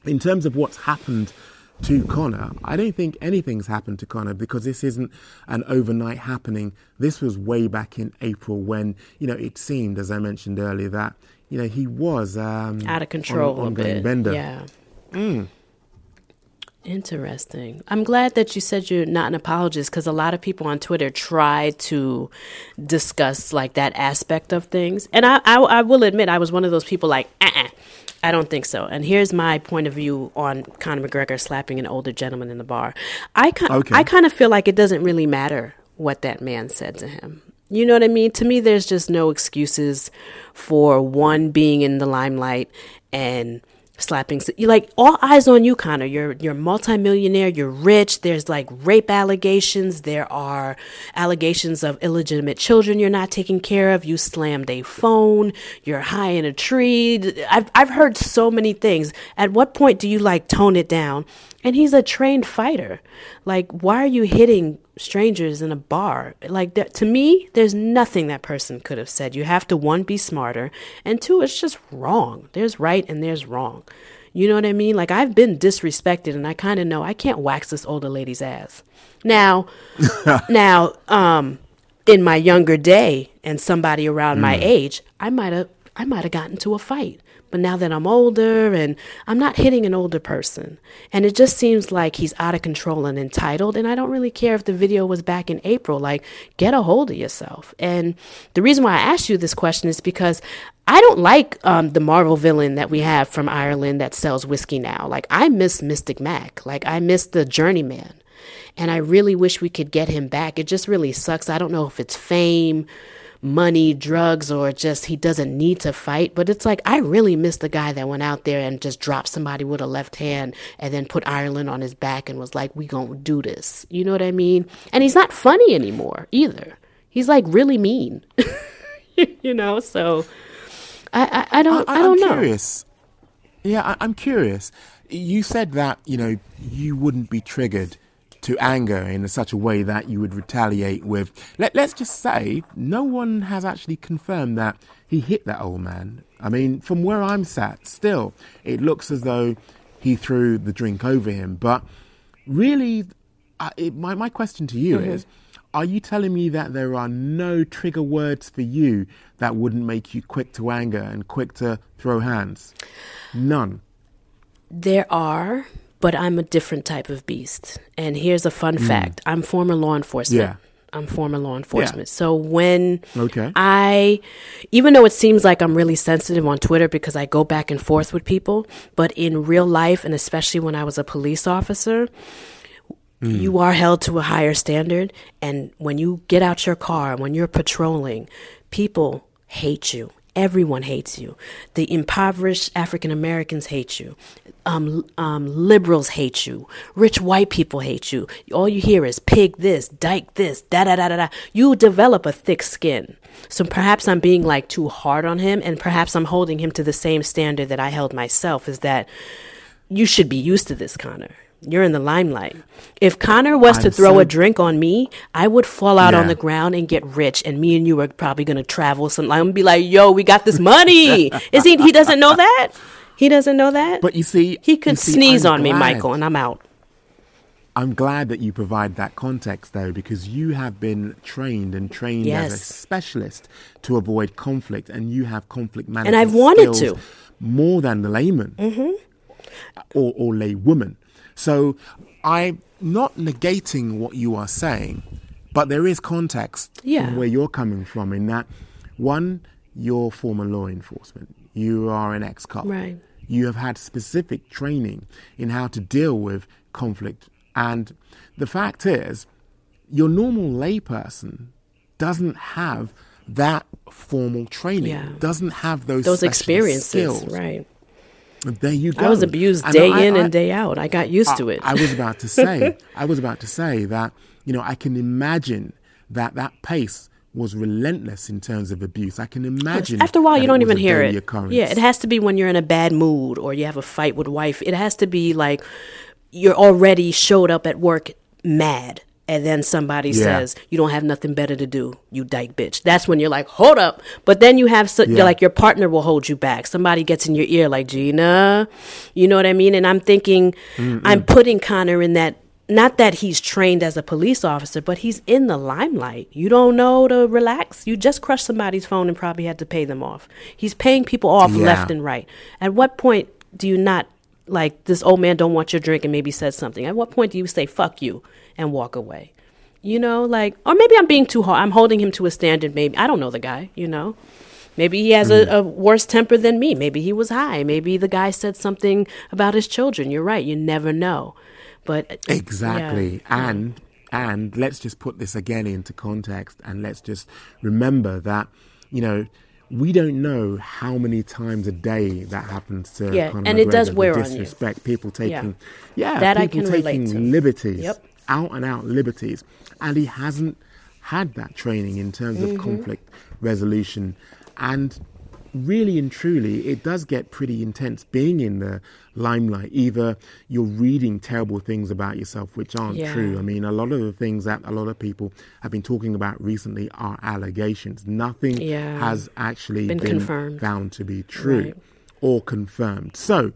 in terms of what's happened to Conor, I don't think anything's happened to Conor because this isn't an overnight happening. This was way back in April when, you know, it seemed, as I mentioned earlier, that, you know, he was um, out of control on, a bit. Bender. Yeah. Mm. Interesting. I'm glad that you said you're not an apologist because a lot of people on Twitter try to discuss like that aspect of things. And I, I, I will admit, I was one of those people like, uh-uh, I don't think so. And here's my point of view on Conor McGregor slapping an older gentleman in the bar. I, okay. I kind of feel like it doesn't really matter what that man said to him. You know what I mean? To me, there's just no excuses for one being in the limelight and slapping you like all eyes on you Conor you're you're multimillionaire you're rich there's like rape allegations there are allegations of illegitimate children you're not taking care of you slammed a phone you're high in a tree I've I've heard so many things. At what point do you like tone it down? And he's a trained fighter. Like why are you hitting strangers in a bar. Like that, to me, there's nothing that person could have said. You have to one be smarter, and two, it's just wrong. There's right and there's wrong. You know what I mean? Like I've been disrespected, and I kind of know I can't wax this older lady's ass. Now, now, um, in my younger day, and somebody around mm. my age, I might have, I might have gotten to a fight. But now that I'm older and I'm not hitting an older person, and it just seems like he's out of control and entitled. And I don't really care if the video was back in April. Like, get a hold of yourself. And the reason why I asked you this question is because I don't like um, the Marvel villain that we have from Ireland that sells whiskey now. Like, I miss Mystic Mac. Like, I miss the Journeyman. And I really wish we could get him back. It just really sucks. I don't know if it's fame money, drugs, or just he doesn't need to fight. But it's like, I really miss the guy that went out there and just dropped somebody with a left hand and then put Ireland on his back and was like, we gonna do this. You know what I mean? And he's not funny anymore either. He's like really mean. you know, so I, I, I don't, I, I don't I'm know. Curious. Yeah, I, I'm curious. You said that, you know, you wouldn't be triggered to anger in such a way that you would retaliate with. Let, let's just say no one has actually confirmed that he hit that old man. I mean, from where I'm sat, still, it looks as though he threw the drink over him. But really, uh, it, my, my question to you Mm-hmm. is are you telling me that there are no trigger words for you that wouldn't make you quick to anger and quick to throw hands? None. There are, but I'm a different type of beast. And here's a fun fact I'm former law enforcement. Mm. Yeah. I'm former law enforcement. So when Okay. I, even though it seems like I'm really sensitive on Twitter because I go back and forth with people, but in real life, and especially when I was a police officer, you are held to a higher standard. And when you get out your car, when you're patrolling, people hate you. Everyone hates you. The impoverished African Americans hate you. Um, um, liberals hate you. Rich white people hate you. All you hear is pig this, dyke this, da da da da da. You develop a thick skin. So perhaps I'm being like too hard on him, and perhaps I'm holding him to the same standard that I held myself. Is that you should be used to this, Conor. You're in the limelight. If Conor was to I'm throw so- a drink on me, I would fall out on the ground and get rich, and me and you are probably gonna travel some. I'm gonna be like, "Yo, we got this money." Is he? He doesn't know that. He doesn't know that. But you see, he could see, sneeze I'm on me, Michael, and I'm out. I'm glad that you provide that context, though, because you have been trained and trained as a specialist to avoid conflict, and you have conflict management And I've wanted skills to. Mm-hmm. more than the layman or, or laywoman. So I'm not negating what you are saying, but there is context Yeah. where you're coming from. In that, one, you're former law enforcement, you are an ex-cop, Right. you have had specific training in how to deal with conflict. And the fact is, your normal layperson doesn't have that formal training, Yeah. doesn't have those, Those experiences, skills. right? There you go. I was abused day in I- and day out. I got used to it. I was about to say, I was about to say that, you know, I can imagine that that pace was relentless in terms of abuse. I can imagine. After a while, you don't even hear it. Occurrence. Yeah, it has to be when you're in a bad mood or you have a fight with wife. It has to be like you're already showed up at work mad. And then somebody Yeah. says, You don't have nothing better to do, you dyke bitch. That's when you're like, Hold up. But then you have, so, Yeah. like, your partner will hold you back. Somebody gets in your ear, like, Gina. You know what I mean? And I'm thinking, I'm putting Conor in that, not that he's trained as a police officer, but he's in the limelight. You don't know to relax. You just crushed somebody's phone and probably had to pay them off. He's paying people off Yeah. left and right. At what point do you not like this old man don't want your drink and maybe says something? At what point do you say fuck you and walk away? You know, like or maybe I'm being too hard. I'm holding him to a standard maybe. I don't know the guy, you know. Maybe he has a, a worse temper than me. Maybe he was high. Maybe the guy said something about his children. You're right. You never know. But uh, Exactly. yeah. And and let's just put this again into context and let's just remember that, you know, we don't know how many times a day that happens to Yeah, Conor and it does McGregor, the wear on you. disrespect, people taking yeah, That I people taking to. liberties. Yep. Out and out liberties. And he hasn't had that training in terms Mm-hmm. of conflict resolution. And really and truly, it does get pretty intense being in the limelight. Either you're reading terrible things about yourself, which aren't Yeah. true. I mean, a lot of the things that a lot of people have been talking about recently are allegations. Nothing Yeah. has actually Been been, confirmed. found to be true Right. or confirmed. So,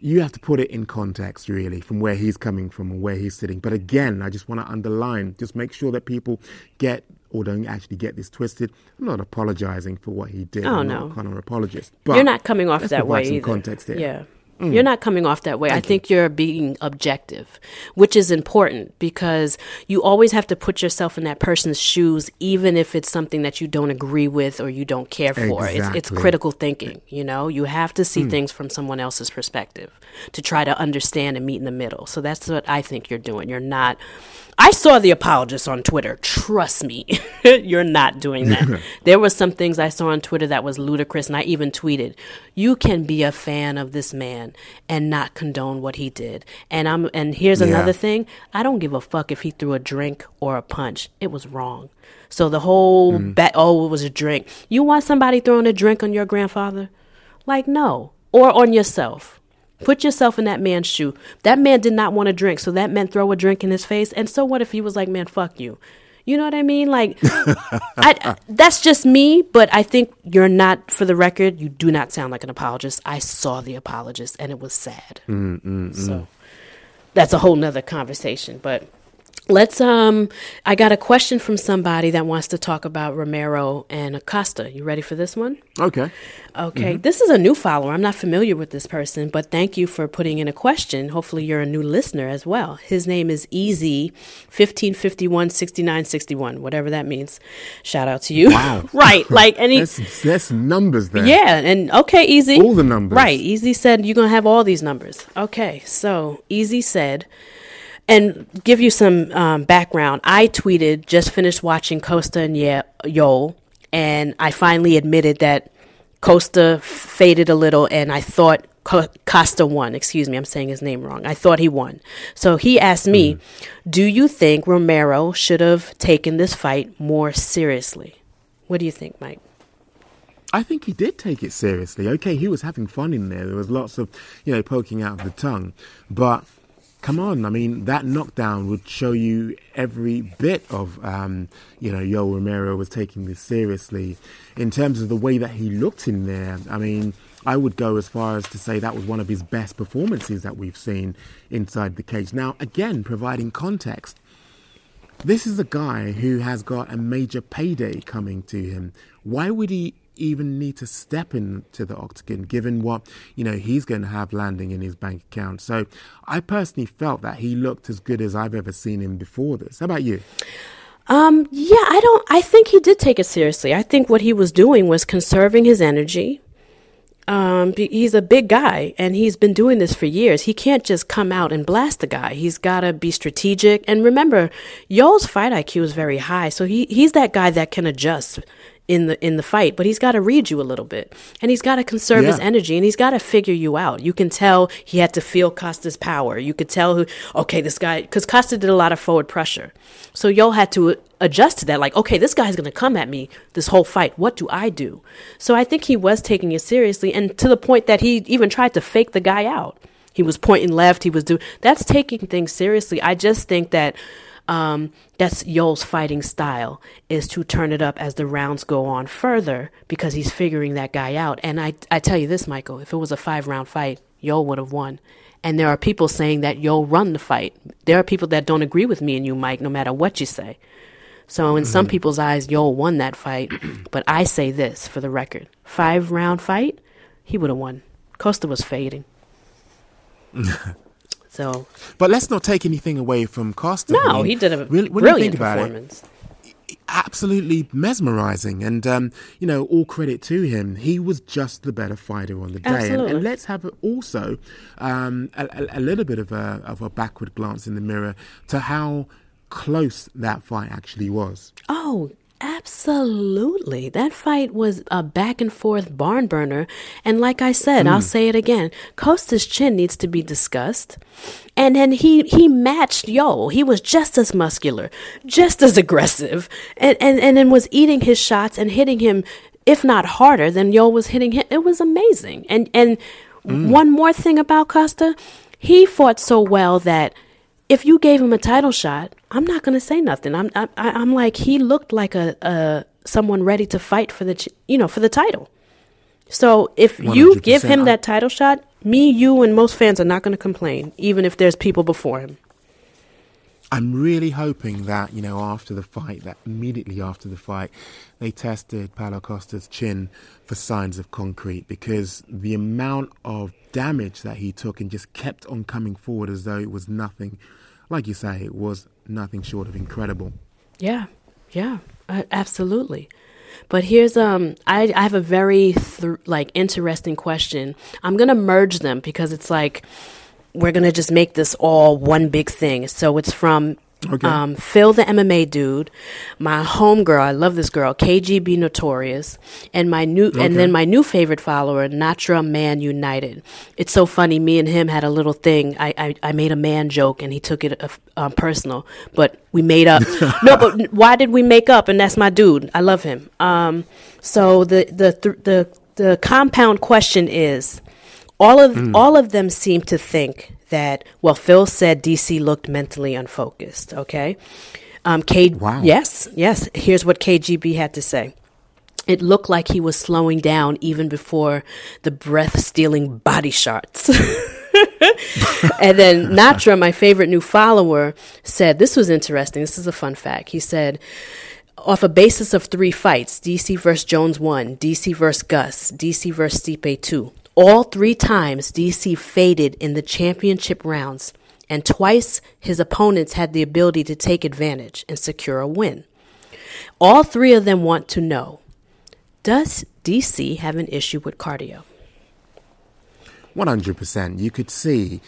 you have to put it in context, really, from where he's coming from and where he's sitting. But again, I just want to underline, just make sure that people get or don't actually get this twisted. I'm not apologizing for what he did. Oh, I'm no. not a Conor apologist. But you're not coming off that way some either. context here. Yeah. Mm. You're not coming off that way. Thank I think you. are being objective, which is important because you always have to put yourself in that person's shoes, even if it's something that you don't agree with or you don't care for. Exactly. It's, it's, critical thinking. You know, you have to see mm. things from someone else's perspective to try to understand and meet in the middle. So that's what I think you're doing. You're not I saw the apologist on Twitter. Trust me, you're not doing that. there were some things I saw on Twitter that was ludicrous, and I even tweeted, "You can be a fan of this man and not condone what he did." And I'm and here's yeah. another thing: I don't give a fuck if he threw a drink or a punch. It was wrong. So the whole mm. bet, oh, it was a drink. You want somebody throwing a drink on your grandfather? Like no, or on yourself. Put yourself in that man's shoe. That man did not want to drink, so that meant throw a drink in his face. And so what if he was like, "Man, fuck you." You know what I mean? Like, I, that's just me, but I think you're not, for the record, you do not sound like an apologist. I saw the apologist and it was sad. Mm, mm, mm. so that's a whole nother conversation. But Let's um I got a question from somebody that wants to talk about Romero and Acosta. You ready for this one? Okay. Okay. Mm-hmm. This is a new follower. I'm not familiar with this person, but thank you for putting in a question. Hopefully you're a new listener as well. His name is Easy 1551 6961, whatever that means. Shout out to you. Wow. right. Like any that's, that's numbers there. Yeah, and okay, Easy. All the numbers. Right. Easy said you're going to have all these numbers. Okay. So, Easy said and give you some um, background, I tweeted just finished watching Costa and Ye- Yoel, and I finally admitted that Costa faded a little, and I thought Costa won. Excuse me, I'm saying his name wrong. I thought he won. So he asked me, mm. "Do you think Romero should have taken this fight more seriously?" What do you think, Mike? I think he did take it seriously. Okay, he was having fun in there. There was lots of, you know, poking out of the tongue, but come on. I mean, that knockdown would show you every bit of, um, you know, Yo Romero was taking this seriously. In terms of the way that he looked in there, I mean, I would go as far as to say that was one of his best performances that we've seen inside the cage. Now, again, providing context. This is a guy who has got a major payday coming to him. Why would he even need to step into the octagon, given what you know he's going to have landing in his bank account. So, I personally felt that he looked as good as I've ever seen him before this. How about you? Um, yeah, I don't. I think he did take it seriously. I think what he was doing was conserving his energy. Um, he's a big guy and he's been doing this for years. He can't just come out and blast the guy. He's got to be strategic. And remember, Yoel's fight IQ is very high, so he he's that guy that can adjust in the in the fight, but he's got to read you a little bit, and he's got to conserve yeah. his energy, and he's got to figure you out. You can tell he had to feel Costa's power. You could tell who, okay, this guy, because Costa did a lot of forward pressure, so Yoel had to uh, adjust to that. Like, okay, this guy's going to come at me this whole fight. What do I do? So I think he was taking it seriously, and to the point that he even tried to fake the guy out. He was pointing left. He was doing that's taking things seriously. I just think that um, that's Yoel's fighting style is to turn it up as the rounds go on further because he's figuring that guy out. And I, I tell you this, Michael, if it was a five round fight, Yoel would have won. And there are people saying that Yoel run the fight. There are people that don't agree with me and you, Mike, no matter what you say. So in mm-hmm. some people's eyes, Yoel won that fight. but I say this for the record: five round fight, he would have won. Costa was fading. So, but let's not take anything away from Costa. No, I mean, he did a really, brilliant performance. It, absolutely mesmerizing, and um, you know, all credit to him. He was just the better fighter on the day. And, and, let's have also um, a, a, a little bit of a of a backward glance in the mirror to how close that fight actually was. Oh, Absolutely. That fight was a back and forth barn burner. And like I said, mm. I'll say it again. Costa's chin needs to be discussed. And then he, he matched Yoel. He was just as muscular, just as aggressive, and, and, and then was eating his shots and hitting him, if not harder than Yoel was hitting him. It was amazing. And, and mm. one more thing about Costa, he fought so well that if you gave him a title shot, I'm not going to say nothing. I'm I, I'm like he looked like a, a someone ready to fight for the you know for the title. So if you give him that title shot, me, you, and most fans are not going to complain, even if there's people before him. I'm really hoping that, you know, after the fight, that immediately after the fight, they tested Paulo Costa's chin for signs of concrete because the amount of damage that he took and just kept on coming forward as though it was nothing, like you say, it was nothing short of incredible. Yeah, yeah, absolutely. But here's um, I I have a very th- like interesting question. I'm gonna merge them because it's like we're gonna just make this all one big thing. So it's from Okay. um, Phil the MMA dude, my homegirl, I love this girl, KGB Notorious, and my new Okay. and then my new favorite follower, Natra Man United. It's so funny. Me and him had a little thing. I I, I made a man joke and he took it uh, um, personal, but we made up. no, but why did we make up? And that's my dude. I love him. Um, so the the th- the the compound question is all of all of them seem to think that well phil said dc looked mentally unfocused okay um K- Wow. yes yes here's what kgb had to say it looked like he was slowing down even before the breath stealing body shots and then Natra, my favorite new follower, said this was interesting. This is a fun fact. He said, off a basis of three fights, DC versus Jones 1, DC versus Gus, DC versus Stipe 2. All three times DC faded in the championship rounds, and twice his opponents had the ability to take advantage and secure a win. All three of them want to know Does DC have an issue with cardio? 100%. You could see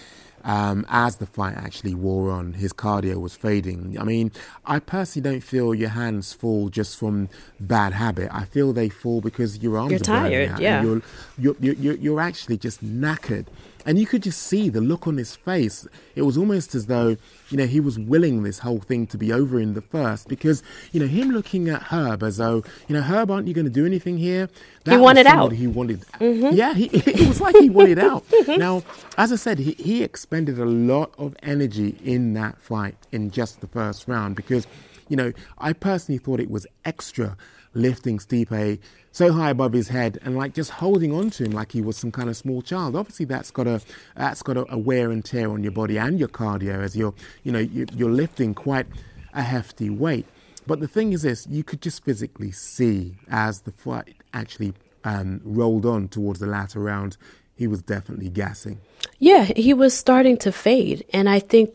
um, as the fight actually wore on, his cardio was fading. I mean, I personally don't feel your hands fall just from bad habit. I feel they fall because your arms You're are tired, yeah. You're, you're, you're, you're, you're actually just knackered. And you could just see the look on his face. It was almost as though, you know, he was willing this whole thing to be over in the first because, you know, him looking at Herb as though, you know, Herb, aren't you going to do anything here? That was wanted out. He wanted, mm-hmm. yeah, he, it was like he wanted out. Now, as I said, he, he expended a lot of energy in that fight in just the first round because, you know, I personally thought it was extra lifting Stipe so high above his head and like just holding on to him like he was some kind of small child. Obviously, that's got a that's got a, wear and tear on your body and your cardio as you're you know you, you're lifting quite a hefty weight. But the thing is this, you could just physically see as the fight actually um, rolled on towards the latter round, he was definitely gassing. Yeah, he was starting to fade. And I think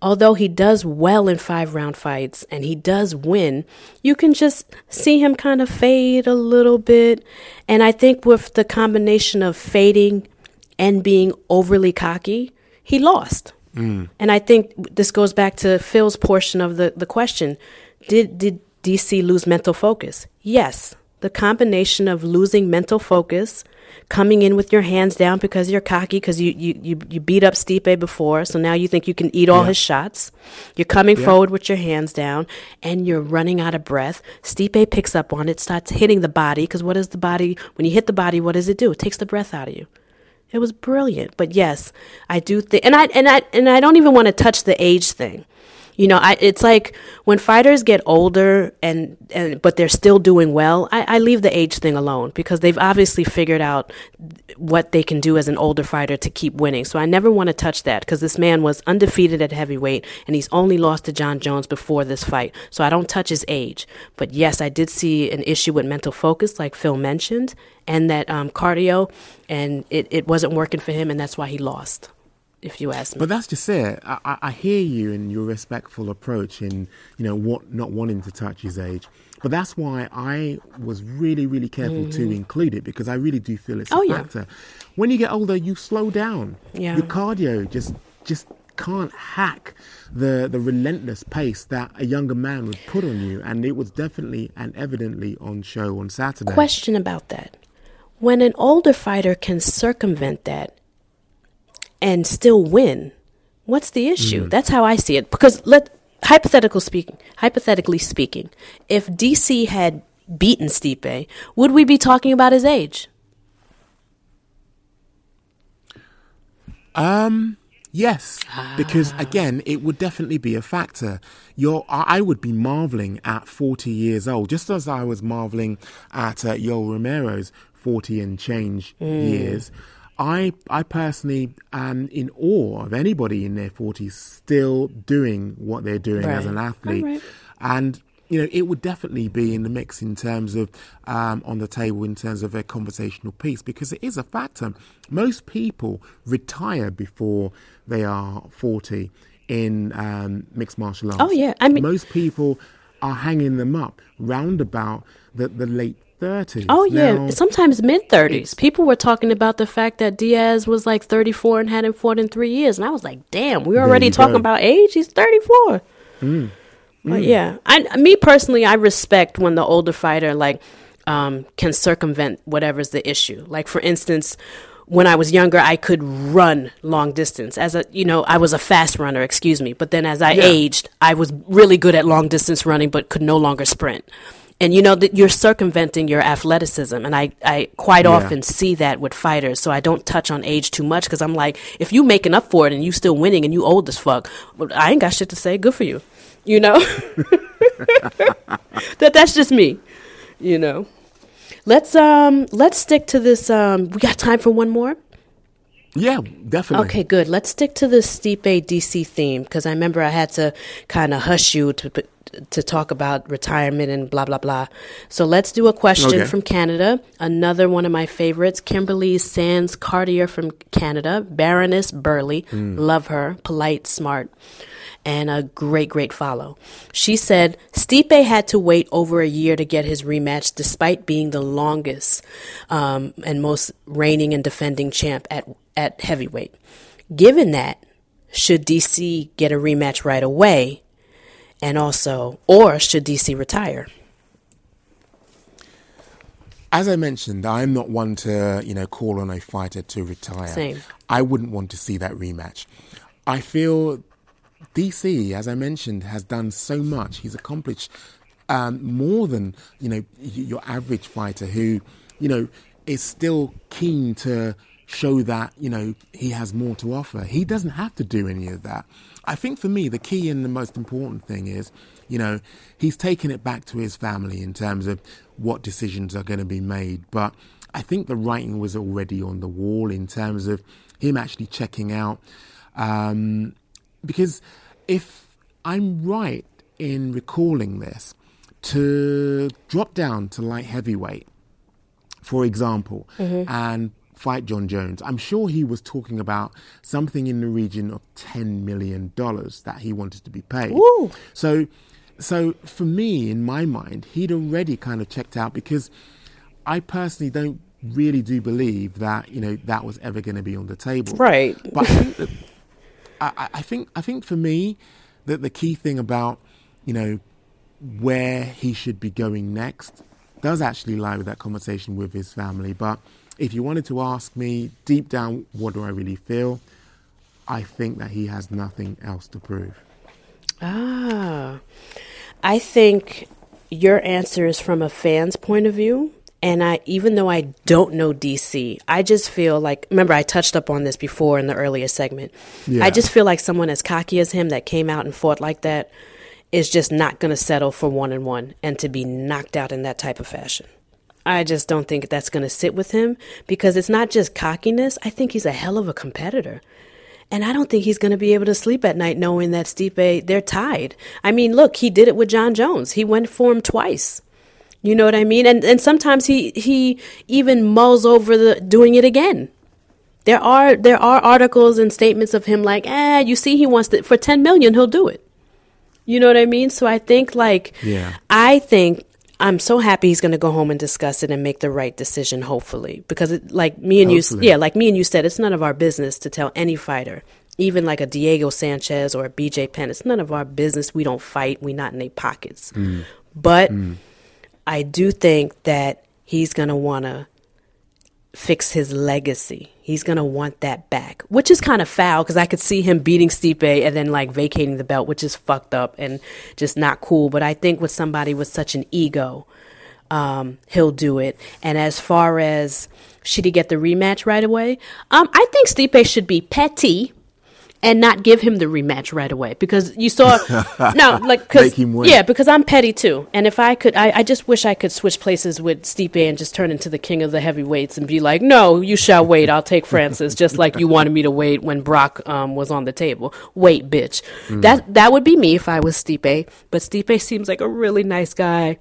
although he does well in five round fights and he does win, you can just see him kind of fade a little bit. And I think with the combination of fading and being overly cocky, he lost. Mm. And I think this goes back to Phil's portion of the, the question. Did did DC lose mental focus? Yes. The combination of losing mental focus, coming in with your hands down because you're cocky because you, you, you, you beat up Stipe before, so now you think you can eat all Yeah. his shots. You're coming Yeah. forward with your hands down and you're running out of breath. Stipe picks up on it, starts hitting the body because what does the body, when you hit the body, what does it do? It takes the breath out of you. It was brilliant. But yes, I do think, and I and I and I don't even want to touch the age thing. You know, I, it's like when fighters get older and, and but they're still doing well. I, I leave the age thing alone because they've obviously figured out what they can do as an older fighter to keep winning. So I never want to touch that because this man was undefeated at heavyweight and he's only lost to Jon Jones before this fight. So I don't touch his age. But yes, I did see an issue with mental focus, like Phil mentioned, and that um, cardio, and it, it wasn't working for him, and that's why he lost. If you ask me. But that's just it. I, I- hear you in your respectful approach in you know what not wanting to touch his age. But that's why I was really, really careful to include it because I really do feel it's a Mm-hmm. Oh, yeah. factor. When you get older, you slow down. Yeah. Your cardio just just can't hack the the relentless pace that a younger man would put on you, and it was definitely and evidently on show on Saturday. Question about that. When an older fighter can circumvent that and still win, what's the issue? That's how I see it. Because let hypothetical speaking, hypothetically speaking, if DC had beaten Stipe, would we be talking about his age? Um, yes, because Ah. again, it would definitely be a factor. You're, I I would be marveling at 40 years old, just as I was marveling at uh, Yoel Romero's 40 and change Mm. years. I I personally am in awe of anybody in their forties still doing what they're doing Right. as an athlete, right. and you know it would definitely be in the mix in terms of um, on the table in terms of a conversational piece because it is a factor. Most people retire before they are forty in um, mixed martial arts. Oh, yeah. I mean- most people are hanging them up round about the, the late thirties. Oh yeah, Now- sometimes mid thirties. People were talking about the fact that Diaz was like thirty four and hadn't fought in three years, and I was like, "Damn, we're already talking go. about age. He's thirty four. But yeah, I me personally, I respect when the older fighter like um, can circumvent whatever's the issue. Like for instance. When I was younger, I could run long distance. As a, you know, I was a fast runner, excuse me. But then as I Yeah. aged, I was really good at long distance running, but could no longer sprint and you know that you're circumventing your athleticism and i, I quite Yeah. often see that with fighters so i don't touch on age too much because i'm like if you making up for it and you still winning and you old as fuck well, i ain't got shit to say good for you you know that that's just me you know let's um let's stick to this um we got time for one more yeah, definitely. Okay, good. Let's stick to the Stipe DC theme because I remember I had to kind of hush you to to talk about retirement and blah blah blah. So let's do a question Okay. from Canada. Another one of my favorites, Kimberly Sands Cartier from Canada, Baroness Burley. Love her, polite, smart, and a great great follow. She said Stipe had to wait over a year to get his rematch, despite being the longest um, and most reigning and defending champ at at heavyweight. Given that, should DC get a rematch right away? And also, or should DC retire? As I mentioned, I'm not one to, you know, call on a fighter to retire. Same. I wouldn't want to see that rematch. I feel DC, as I mentioned, has done so much. He's accomplished um, more than you know your average fighter who, you know, is still keen to show that you know he has more to offer. He doesn't have to do any of that. I think for me, the key and the most important thing is, you know, he's taken it back to his family in terms of what decisions are going to be made. But I think the writing was already on the wall in terms of him actually checking out. Um, because if I'm right in recalling this, to drop down to light heavyweight, for example, and fight Jon Jones, I'm sure he was talking about something in the region of ten million dollars that he wanted to be paid. Woo. So, so for me, in my mind, he'd already kind of checked out because I personally don't really do believe that you know that was ever going to be on the table. Right. But I think that I, I- I think I think for me that the key thing about you know where he should be going next does actually lie with that conversation with his family. But if you wanted to ask me deep down, what do I really feel? I think that he has nothing else to prove. Ah, I think your answer is from a fan's point of view. And I, even though I don't know DC, I just feel like, remember, I touched up on this before in the earlier segment. Yeah. I just feel like someone as cocky as him that came out and fought like that is just not going to settle for one and one and to be knocked out in that type of fashion. I just don't think that's going to sit with him because it's not just cockiness. I think he's a hell of a competitor. And I don't think he's going to be able to sleep at night knowing that Stipe, they're tied. I mean, look, he did it with Jon Jones. He went for him twice. You know what I mean? And and sometimes he he even mulls over the doing it again. There are there are articles and statements of him like, "Eh, you see he wants to for 10 million, he'll do it." You know what I mean? So I think like Yeah. I think I'm so happy he's going to go home and discuss it and make the right decision hopefully. Because it, like me and Hopefully. you yeah, like me and you said it's none of our business to tell any fighter even like a Diego Sanchez or a BJ Penn it's none of our business. We don't fight. We're not in their pockets. Mm. But mm. I do think that he's going to want to fix his legacy. He's going to want that back, which is kind of foul because I could see him beating Stipe and then like vacating the belt, which is fucked up and just not cool. But I think with somebody with such an ego, um, he'll do it. And as far as should he get the rematch right away, um, I think Stipe should be petty and not give him the rematch right away. Because you saw no like Make because him win. yeah because I'm petty too. And if I could I, I just wish I could switch places with Stipe and just turn into the king of the heavyweights and be like no you shall wait. I'll take Francis just like you wanted me to wait when Brock um, was on the table. Wait bitch. That that would be me if I was Stipe. But Stipe seems like a really nice guy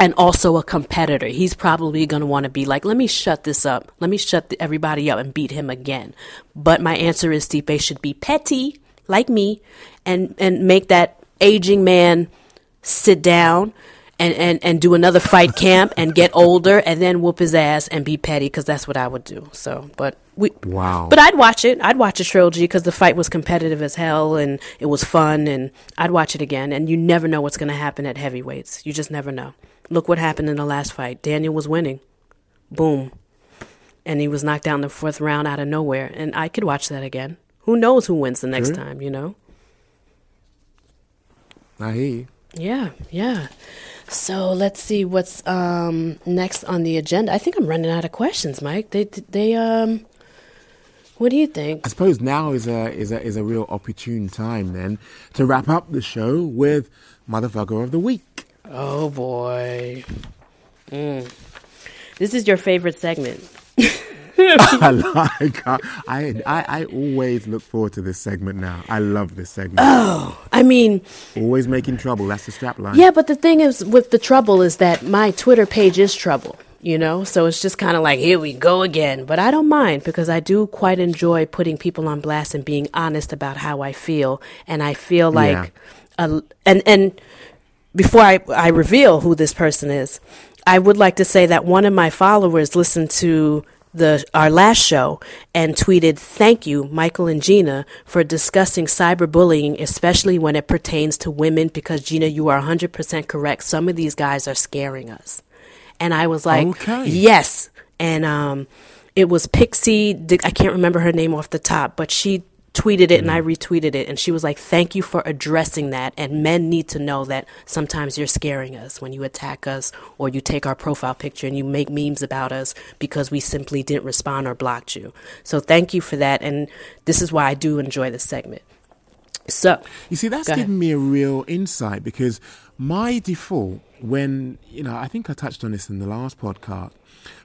and also a competitor. He's probably going to want to be like, let me shut this up. Let me shut the, everybody up and beat him again. But my answer is Stipe should be petty, like me, and, and make that aging man sit down and, and, and do another fight camp and get older and then whoop his ass and be petty because that's what I would do. So, but we, Wow. But I'd watch it. I'd watch a trilogy because the fight was competitive as hell and it was fun and I'd watch it again. And you never know what's going to happen at heavyweights. You just never know. Look what happened in the last fight. Daniel was winning. Boom. And he was knocked out in the fourth round out of nowhere. And I could watch that again. Who knows who wins the next time, you know? I hear you. Yeah, yeah. So let's see what's um, next on the agenda. I think I'm running out of questions, Mike. They, they, um, what do you think? I suppose now is a is a is a real opportune time then to wrap up the show with motherfucker of the week. Oh boy. Mm. This is your favorite segment. I like I, I I always look forward to this segment now. I love this segment. Oh, I mean, always making trouble. That's the strap line. yeah, but the thing is with the trouble is that my Twitter page is trouble, you know? So it's just kind of like, here we go again. But I don't mind because I do quite enjoy putting people on blast and being honest about how I feel. And I feel like, a, and, and before I, I reveal who this person is, I would like to say that one of my followers listened to the our last show and tweeted, "Thank you, Michael and Gina, for discussing cyberbullying, especially when it pertains to women. Because Gina, you are 100% correct. Some of these guys are scaring us." And I was like, Okay. "Yes." And um, it was Pixie. I can't remember her name off the top, but she tweeted it and I mm-hmm. retweeted it and she was like thank you for addressing that and men need to know that sometimes you're scaring us when you attack us or you take our profile picture and you make memes about us because we simply didn't respond or blocked you. So thank you for that and this is why I do enjoy this segment. So, You see, that's given me a real insight because my default, when, you know, I think I touched on this in the last podcast,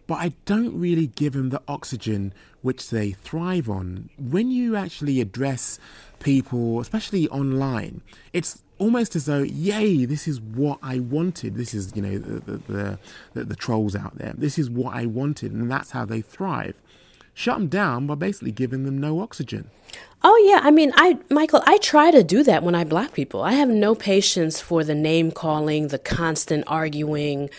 but I don't really give them the oxygen which they thrive on. When you actually address people, especially online, it's almost as though, yay, this is what I wanted. This is, you know, the, the, the, the, trolls out there. This is what I wanted, and that's how they thrive. Shut them down by basically giving them no oxygen. Oh yeah, I mean, I Michael, I try to do that when I block people. I have no patience for the name calling, the constant arguing,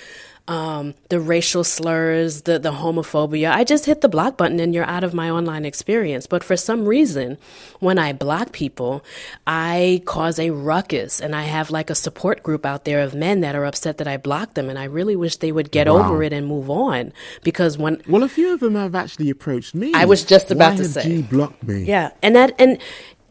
um, the racial slurs, the the homophobia. I just hit the block button and you're out of my online experience. But for some reason, when I block people, I cause a ruckus, and I have like a support group out there of men that are upset that I blocked them, and I really wish they would get Wow. over it and move on because when Well, a few of them have actually approached me. I was just about Why to say. G blocked me. Yeah, and that and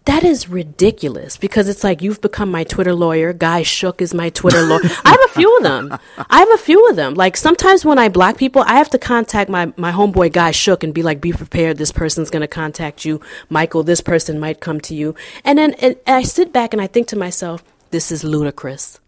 that is ridiculous because it's like you've become my Twitter lawyer. Guy Shook is my Twitter lawyer. I have a few of them. I have a few of them. Like sometimes when I block people, I have to contact my my homeboy Guy Shook and be like, "Be prepared. This person's going to contact you, Michael. This person might come to you." And then and I sit back and I think to myself, "This is ludicrous."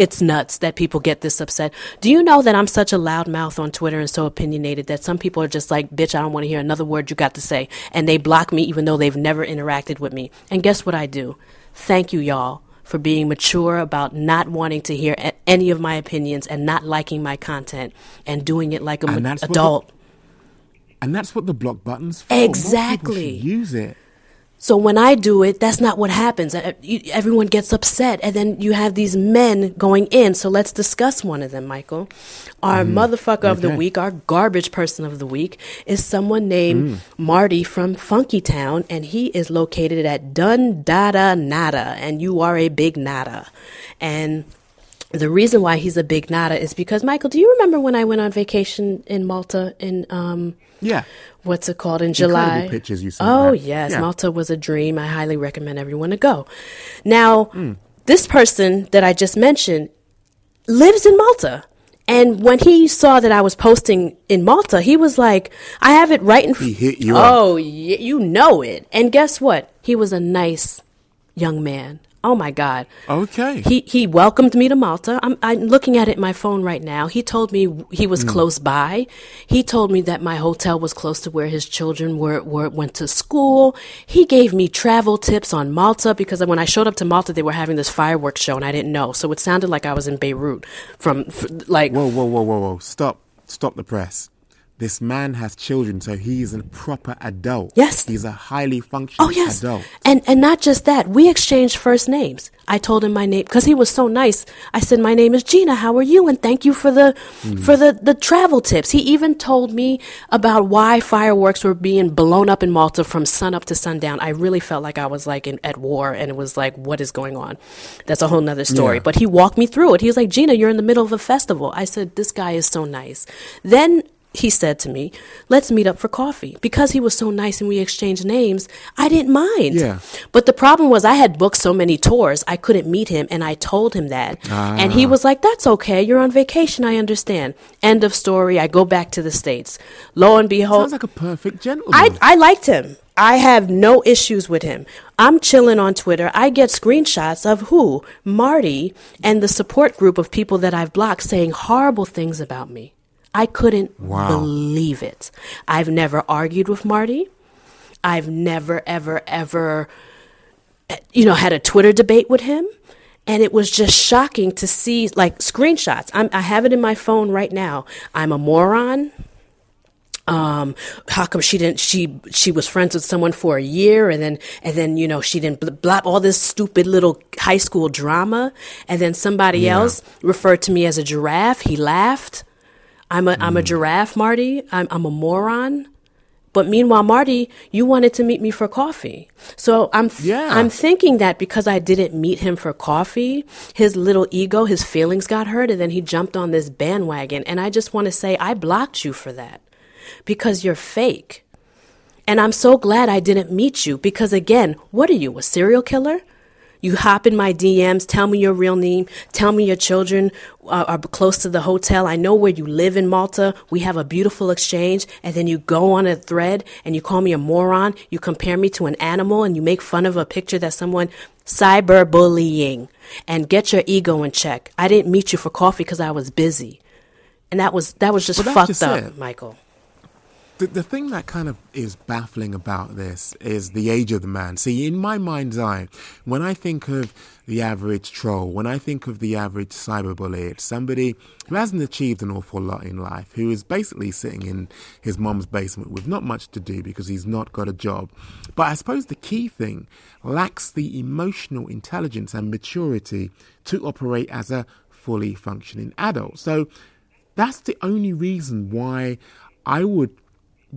It's nuts that people get this upset. Do you know that I'm such a loud mouth on Twitter and so opinionated that some people are just like, bitch, I don't want to hear another word you got to say. And they block me even though they've never interacted with me. And guess what I do? Thank you, y'all, for being mature about not wanting to hear any of my opinions and not liking my content and doing it like an And ma- that's what adult. And that's what the block button's for. Exactly. use it. So when I do it, that's not what happens. Uh, Everyone gets upset, and then you have these men going in. So let's discuss one of them, Michael. Our motherfucker of the week, our garbage person of the week, is someone named Marty from Funky Town, and he is located at Dun Dada Nada, and you are a big nada. And the reason why he's a big nada is because Michael, do you remember when I went on vacation in Malta in um Yeah. what's it called in Incredible July? pictures you Oh back. yes, Yeah. Malta was a dream. I highly recommend everyone to go. Now, Hmm. this person that I just mentioned lives in Malta. And when he saw that I was posting in Malta, he was like, I have it right in front. He hit you up. Oh, y- you know it. And guess what? He was a nice young man. Oh my God. Okay. He he welcomed me to Malta. I'm I'm looking at it in my phone right now. He told me he was hmm. close by. He told me that my hotel was close to where his children were, were went to school. He gave me travel tips on Malta because when I showed up to Malta, they were having this fireworks show and I didn't know. So it sounded like I was in Beirut from f- like Whoa, whoa, whoa, whoa, whoa. Stop. Stop the press. This man has children, so he is a proper adult. Yes. He's a highly functioning Oh yes, adult. and and not just that. We exchanged first names. I told him my name because he was so nice. I said, "My name is Gina. How are you?" And thank you for the hmm. for the the travel tips. He even told me about why fireworks were being blown up in Malta from sun up to sundown. I really felt like I was like in, at war, and it was like, what is going on? That's a whole nother story. Yeah. But he walked me through it. He was like, "Gina, you're in the middle of a festival." I said, "This guy is so nice." Then he said to me, let's meet up for coffee. Because he was so nice and we exchanged names, I didn't mind. Yeah. But the problem was I had booked so many tours, I couldn't meet him, and I told him that. Ah. And Ah. he was like, that's okay. You're on vacation. I understand. End of story. I go back to the States. Lo and behold, Sounds like a perfect gentleman. I, I liked him. I have no issues with him. I'm chilling on Twitter. I get screenshots of who? Marty and the support group of people that I've blocked saying horrible things about me. I couldn't Wow. believe it. I've never argued with Marty. I've never, ever, ever, you know, had a Twitter debate with him. And it was just shocking to see like screenshots. I'm, I have it in my phone right now. I'm a moron um how come she didn't she she was friends with someone for a year and then and then you know she didn't bl- blop all this stupid little high school drama and then somebody Yeah. else referred to me as a giraffe he laughed i'm a am a mm. giraffe marty I'm, I'm a moron but meanwhile marty you wanted to meet me for coffee so i'm th- Yeah. i'm thinking that because i didn't meet him for coffee his little ego his feelings got hurt and then he jumped on this bandwagon and i just want to say i blocked you for that because you're fake. And I'm so glad I didn't meet you because, again, what are you, a serial killer? You hop in my DMs, tell me your real name, tell me your children uh, are close to the hotel. I know where you live in Malta. We have a beautiful exchange. And then you go on a thread and you call me a moron. You compare me to an animal and you make fun of a picture that someone cyberbullying and get your ego in check. I didn't meet you for coffee because I was busy. And that was that was just fucked just up, it. Michael. The, the thing that kind of is baffling about this is the age of the man. See, in my mind's eye, when I think of the average troll, when I think of the average cyberbully, it's somebody who hasn't achieved an awful lot in life, who is basically sitting in his mom's basement with not much to do because he's not got a job. But I suppose the key thing lacks the emotional intelligence and maturity to operate as a fully functioning adult. So that's the only reason why I would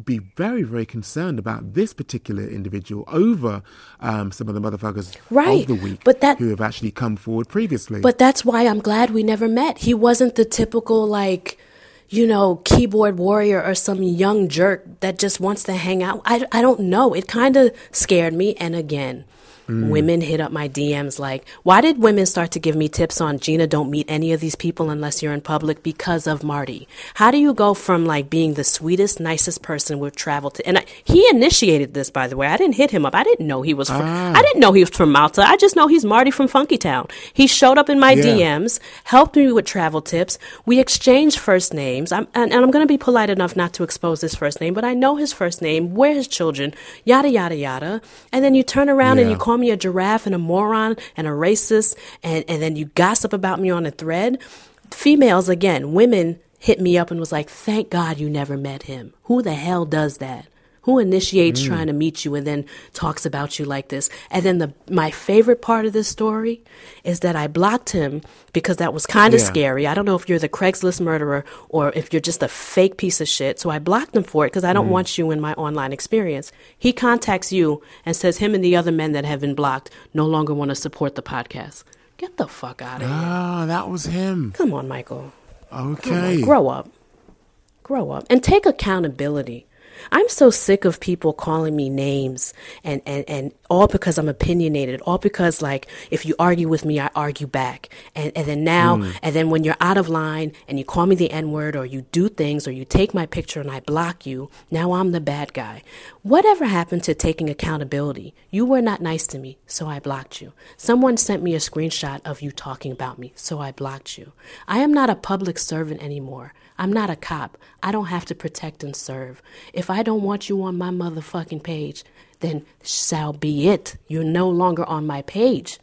be very, very concerned about this particular individual over um, some of the motherfuckers Right, of the week but that- who have actually come forward previously. But that's why I'm glad we never met. He wasn't the typical like, you know, keyboard warrior or some young jerk that just wants to hang out. I, I don't know. It kind of scared me. And again, Mm. women hit up my DMs like, why did women start to give me tips on Gina? Don't meet any of these people unless you're in public because of Marty. How do you go from like being the sweetest, nicest person we've traveled to? And I, he initiated this, by the way. I didn't hit him up. I didn't know he was. From, ah. I didn't know he was from Malta. I just know he's Marty from Funky Town. He showed up in my Yeah. DMs, helped me with travel tips. We exchanged first names. I'm, and, and I'm going to be polite enough not to expose his first name, but I know his first name, where his children, yada, yada, yada. And then you turn around and you call me a giraffe and a moron and a racist, and, and then you gossip about me on a thread. Females, again, women hit me up and was like, thank God you never met him. Who the hell does that? Who initiates Mm. trying to meet you and then talks about you like this? And then the my favorite part of this story is that I blocked him because that was kind of Yeah. scary. I don't know if you're the Craigslist murderer or if you're just a fake piece of shit. So I blocked him for it because I Mm. don't want you in my online experience. He contacts you and says him and the other men that have been blocked no longer want to support the podcast. Get the fuck out of here. ah, that was him. Come on, Michael. Come on, Okay. grow up. Grow up and take accountability. I'm so sick of people calling me names and, and, and all because I'm opinionated, all because like if you argue with me, I argue back. And and then now mm. and then when you're out of line and you call me the N-word or you do things or you take my picture and I block you, now I'm the bad guy. Whatever happened to taking accountability? You were not nice to me, so I blocked you. Someone sent me a screenshot of you talking about me, so I blocked you. I am not a public servant anymore. I'm not a cop. I don't have to protect and serve. If I don't want you on my motherfucking page, then shall be it. You're no longer on my page.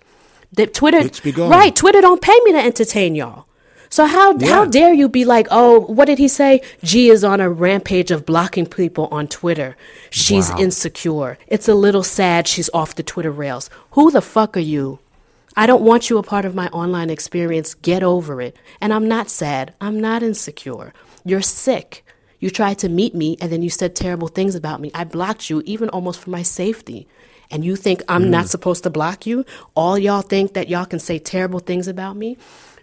The Twitter, right? Twitter don't pay me to entertain y'all. So how yeah. how dare you be like, oh, what did he say? G is on a rampage of blocking people on Twitter. She's wow. insecure. It's a little sad she's off the Twitter rails. Who the fuck are you? I don't want you a part of my online experience. Get over it. And I'm not sad. I'm not insecure. You're sick. You tried to meet me and then you said terrible things about me. I blocked you, even almost for my safety. And you think I'm mm. not supposed to block you? All y'all think that y'all can say terrible things about me,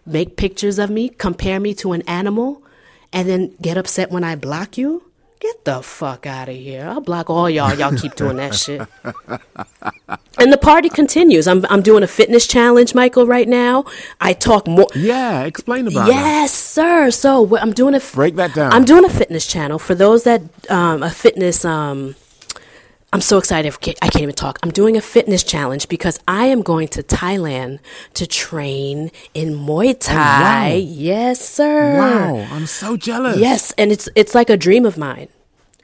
make pictures of me, compare me to an animal, and then get upset when I block you? Get the fuck out of here. I'll block all y'all. Y'all keep doing that shit. and the party continues. I'm, I'm doing a fitness challenge, Michael, right now. I talk more. Yeah, explain about it. Yes, sir. So I'm doing a. Break that down. I'm doing a fitness channel. For those that, um, a fitness, um, I'm so excited. I can't even talk. I'm doing a fitness challenge because I am going to Thailand to train in Muay Thai. Oh, wow. Yes, sir. Wow, I'm so jealous. Yes, and it's it's like a dream of mine.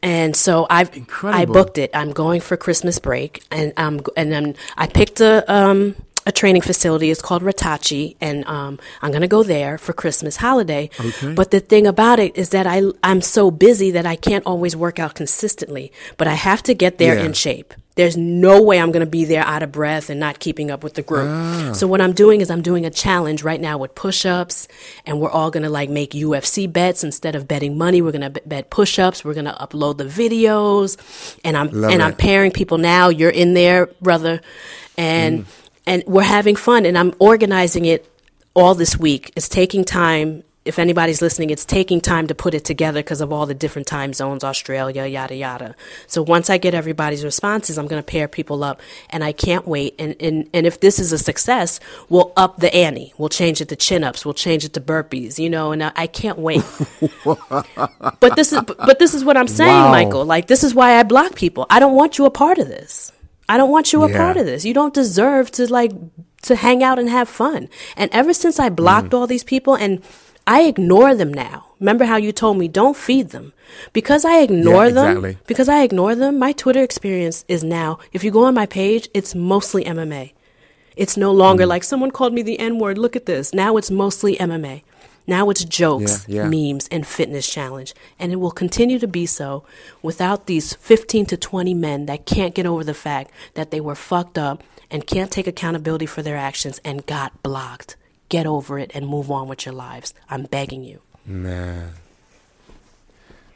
And so I've Incredible. I booked it. I'm going for Christmas break, and um and then I picked a um a training facility. It's called Ratachi, and um, I'm going to go there for Christmas holiday. Okay. But the thing about it is that I I'm so busy that I can't always work out consistently. But I have to get there yeah. in shape. There's no way I'm going to be there out of breath and not keeping up with the group. Ah. So what I'm doing is I'm doing a challenge right now with push-ups, and we're all going to like make UFC bets instead of betting money. We're going to bet push-ups. We're going to upload the videos, and I'm Love and it. I'm pairing people now. You're in there, brother, and. Mm and we're having fun and I'm organizing it all this week. It's taking time. If anybody's listening, it's taking time to put it together because of all the different time zones, Australia, yada, yada. So once I get everybody's responses, I'm going to pair people up and I can't wait. And, and, and if this is a success, we'll up the ante. We'll change it to chin ups. We'll change it to burpees, you know, and I, I can't wait. but this is, but this is what I'm saying, wow. Michael. Like, this is why I block people. I don't want you a part of this. I don't want you a yeah. part of this. You don't deserve to like to hang out and have fun. And ever since I blocked mm. all these people and I ignore them now. Remember how you told me don't feed them. Because I ignore yeah, exactly. them, because I ignore them, my Twitter experience is now, if you go on my page, it's mostly MMA. It's no longer mm. like someone called me the N word, look at this. Now it's mostly MMA. Now it's jokes, yeah, yeah. memes, and fitness challenge. And it will continue to be so without these 15 to 20 men that can't get over the fact that they were fucked up and can't take accountability for their actions and got blocked. Get over it and move on with your lives. I'm begging you. Man.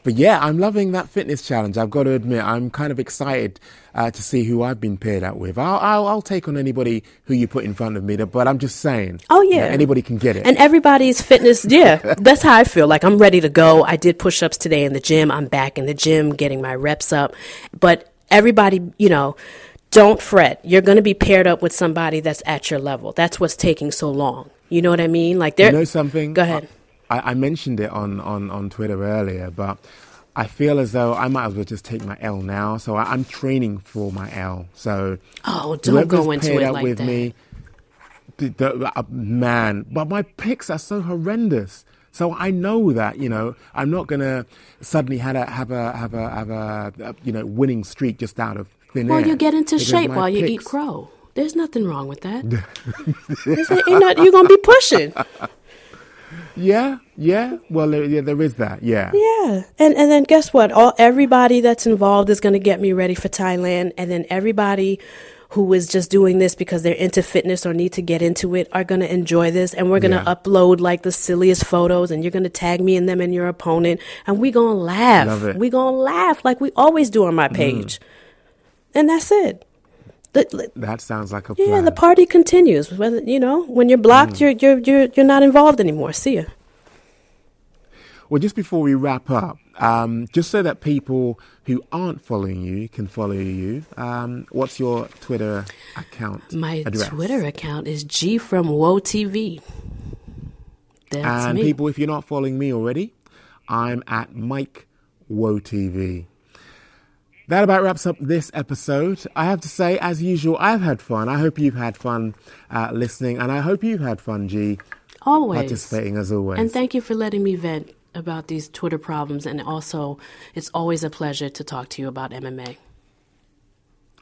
But yeah, I'm loving that fitness challenge. I've got to admit, I'm kind of excited uh, to see who I've been paired up with. I'll, I'll, I'll, take on anybody who you put in front of me, but I'm just saying. Oh, yeah. anybody can get it. And everybody's fitness, yeah, that's how I feel. Like I'm ready to go. I did push ups today in the gym. I'm back in the gym getting my reps up. But everybody, you know, don't fret. You're going to be paired up with somebody that's at your level. That's what's taking so long. You know what I mean? Like, there. You know something? Go ahead. I, I mentioned it on, on, on Twitter earlier, but I feel as though I might as well just take my L now. So I, am training for my L. So oh, don't go into it like with that. me. The, the, uh, man, but my picks are so horrendous. So I know that you know I'm not gonna suddenly have a have a have a have a, a you know winning streak just out of thin well, air. Well, you get into shape while picks, you eat crow. There's nothing wrong with that. not, you're gonna be pushing. Yeah, yeah. Well, there, yeah, there is that. Yeah. Yeah, and and then guess what? All everybody that's involved is going to get me ready for Thailand, and then everybody who is just doing this because they're into fitness or need to get into it are going to enjoy this and we're going to yeah. upload like the silliest photos and you're going to tag me in them and your opponent and we're going to laugh. We're going to laugh like we always do on my mm. page. Mm. And that's it. The, that sounds like a plan. Yeah, the party continues. Whether you know, when you're blocked, mm. you're you're you're you're not involved anymore. See ya. Well, just before we wrap up, um, just so that people who aren't following you can follow you, um, what's your Twitter account? My address? Twitter account is G from Woe TV. That's and me. people, if you're not following me already, I'm at Mike Woe TV. That about wraps up this episode. I have to say, as usual, I've had fun. I hope you've had fun uh, listening, and I hope you've had fun, G, always participating as always. And thank you for letting me vent about these Twitter problems. And also, it's always a pleasure to talk to you about MMA.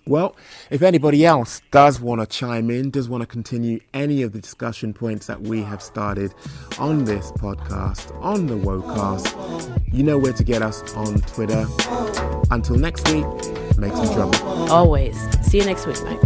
Well, if anybody else does want to chime in, does want to continue any of the discussion points that we have started on this podcast, on the Wocast, you know where to get us on Twitter. Until next week, make some trouble. Always. See you next week, Mike.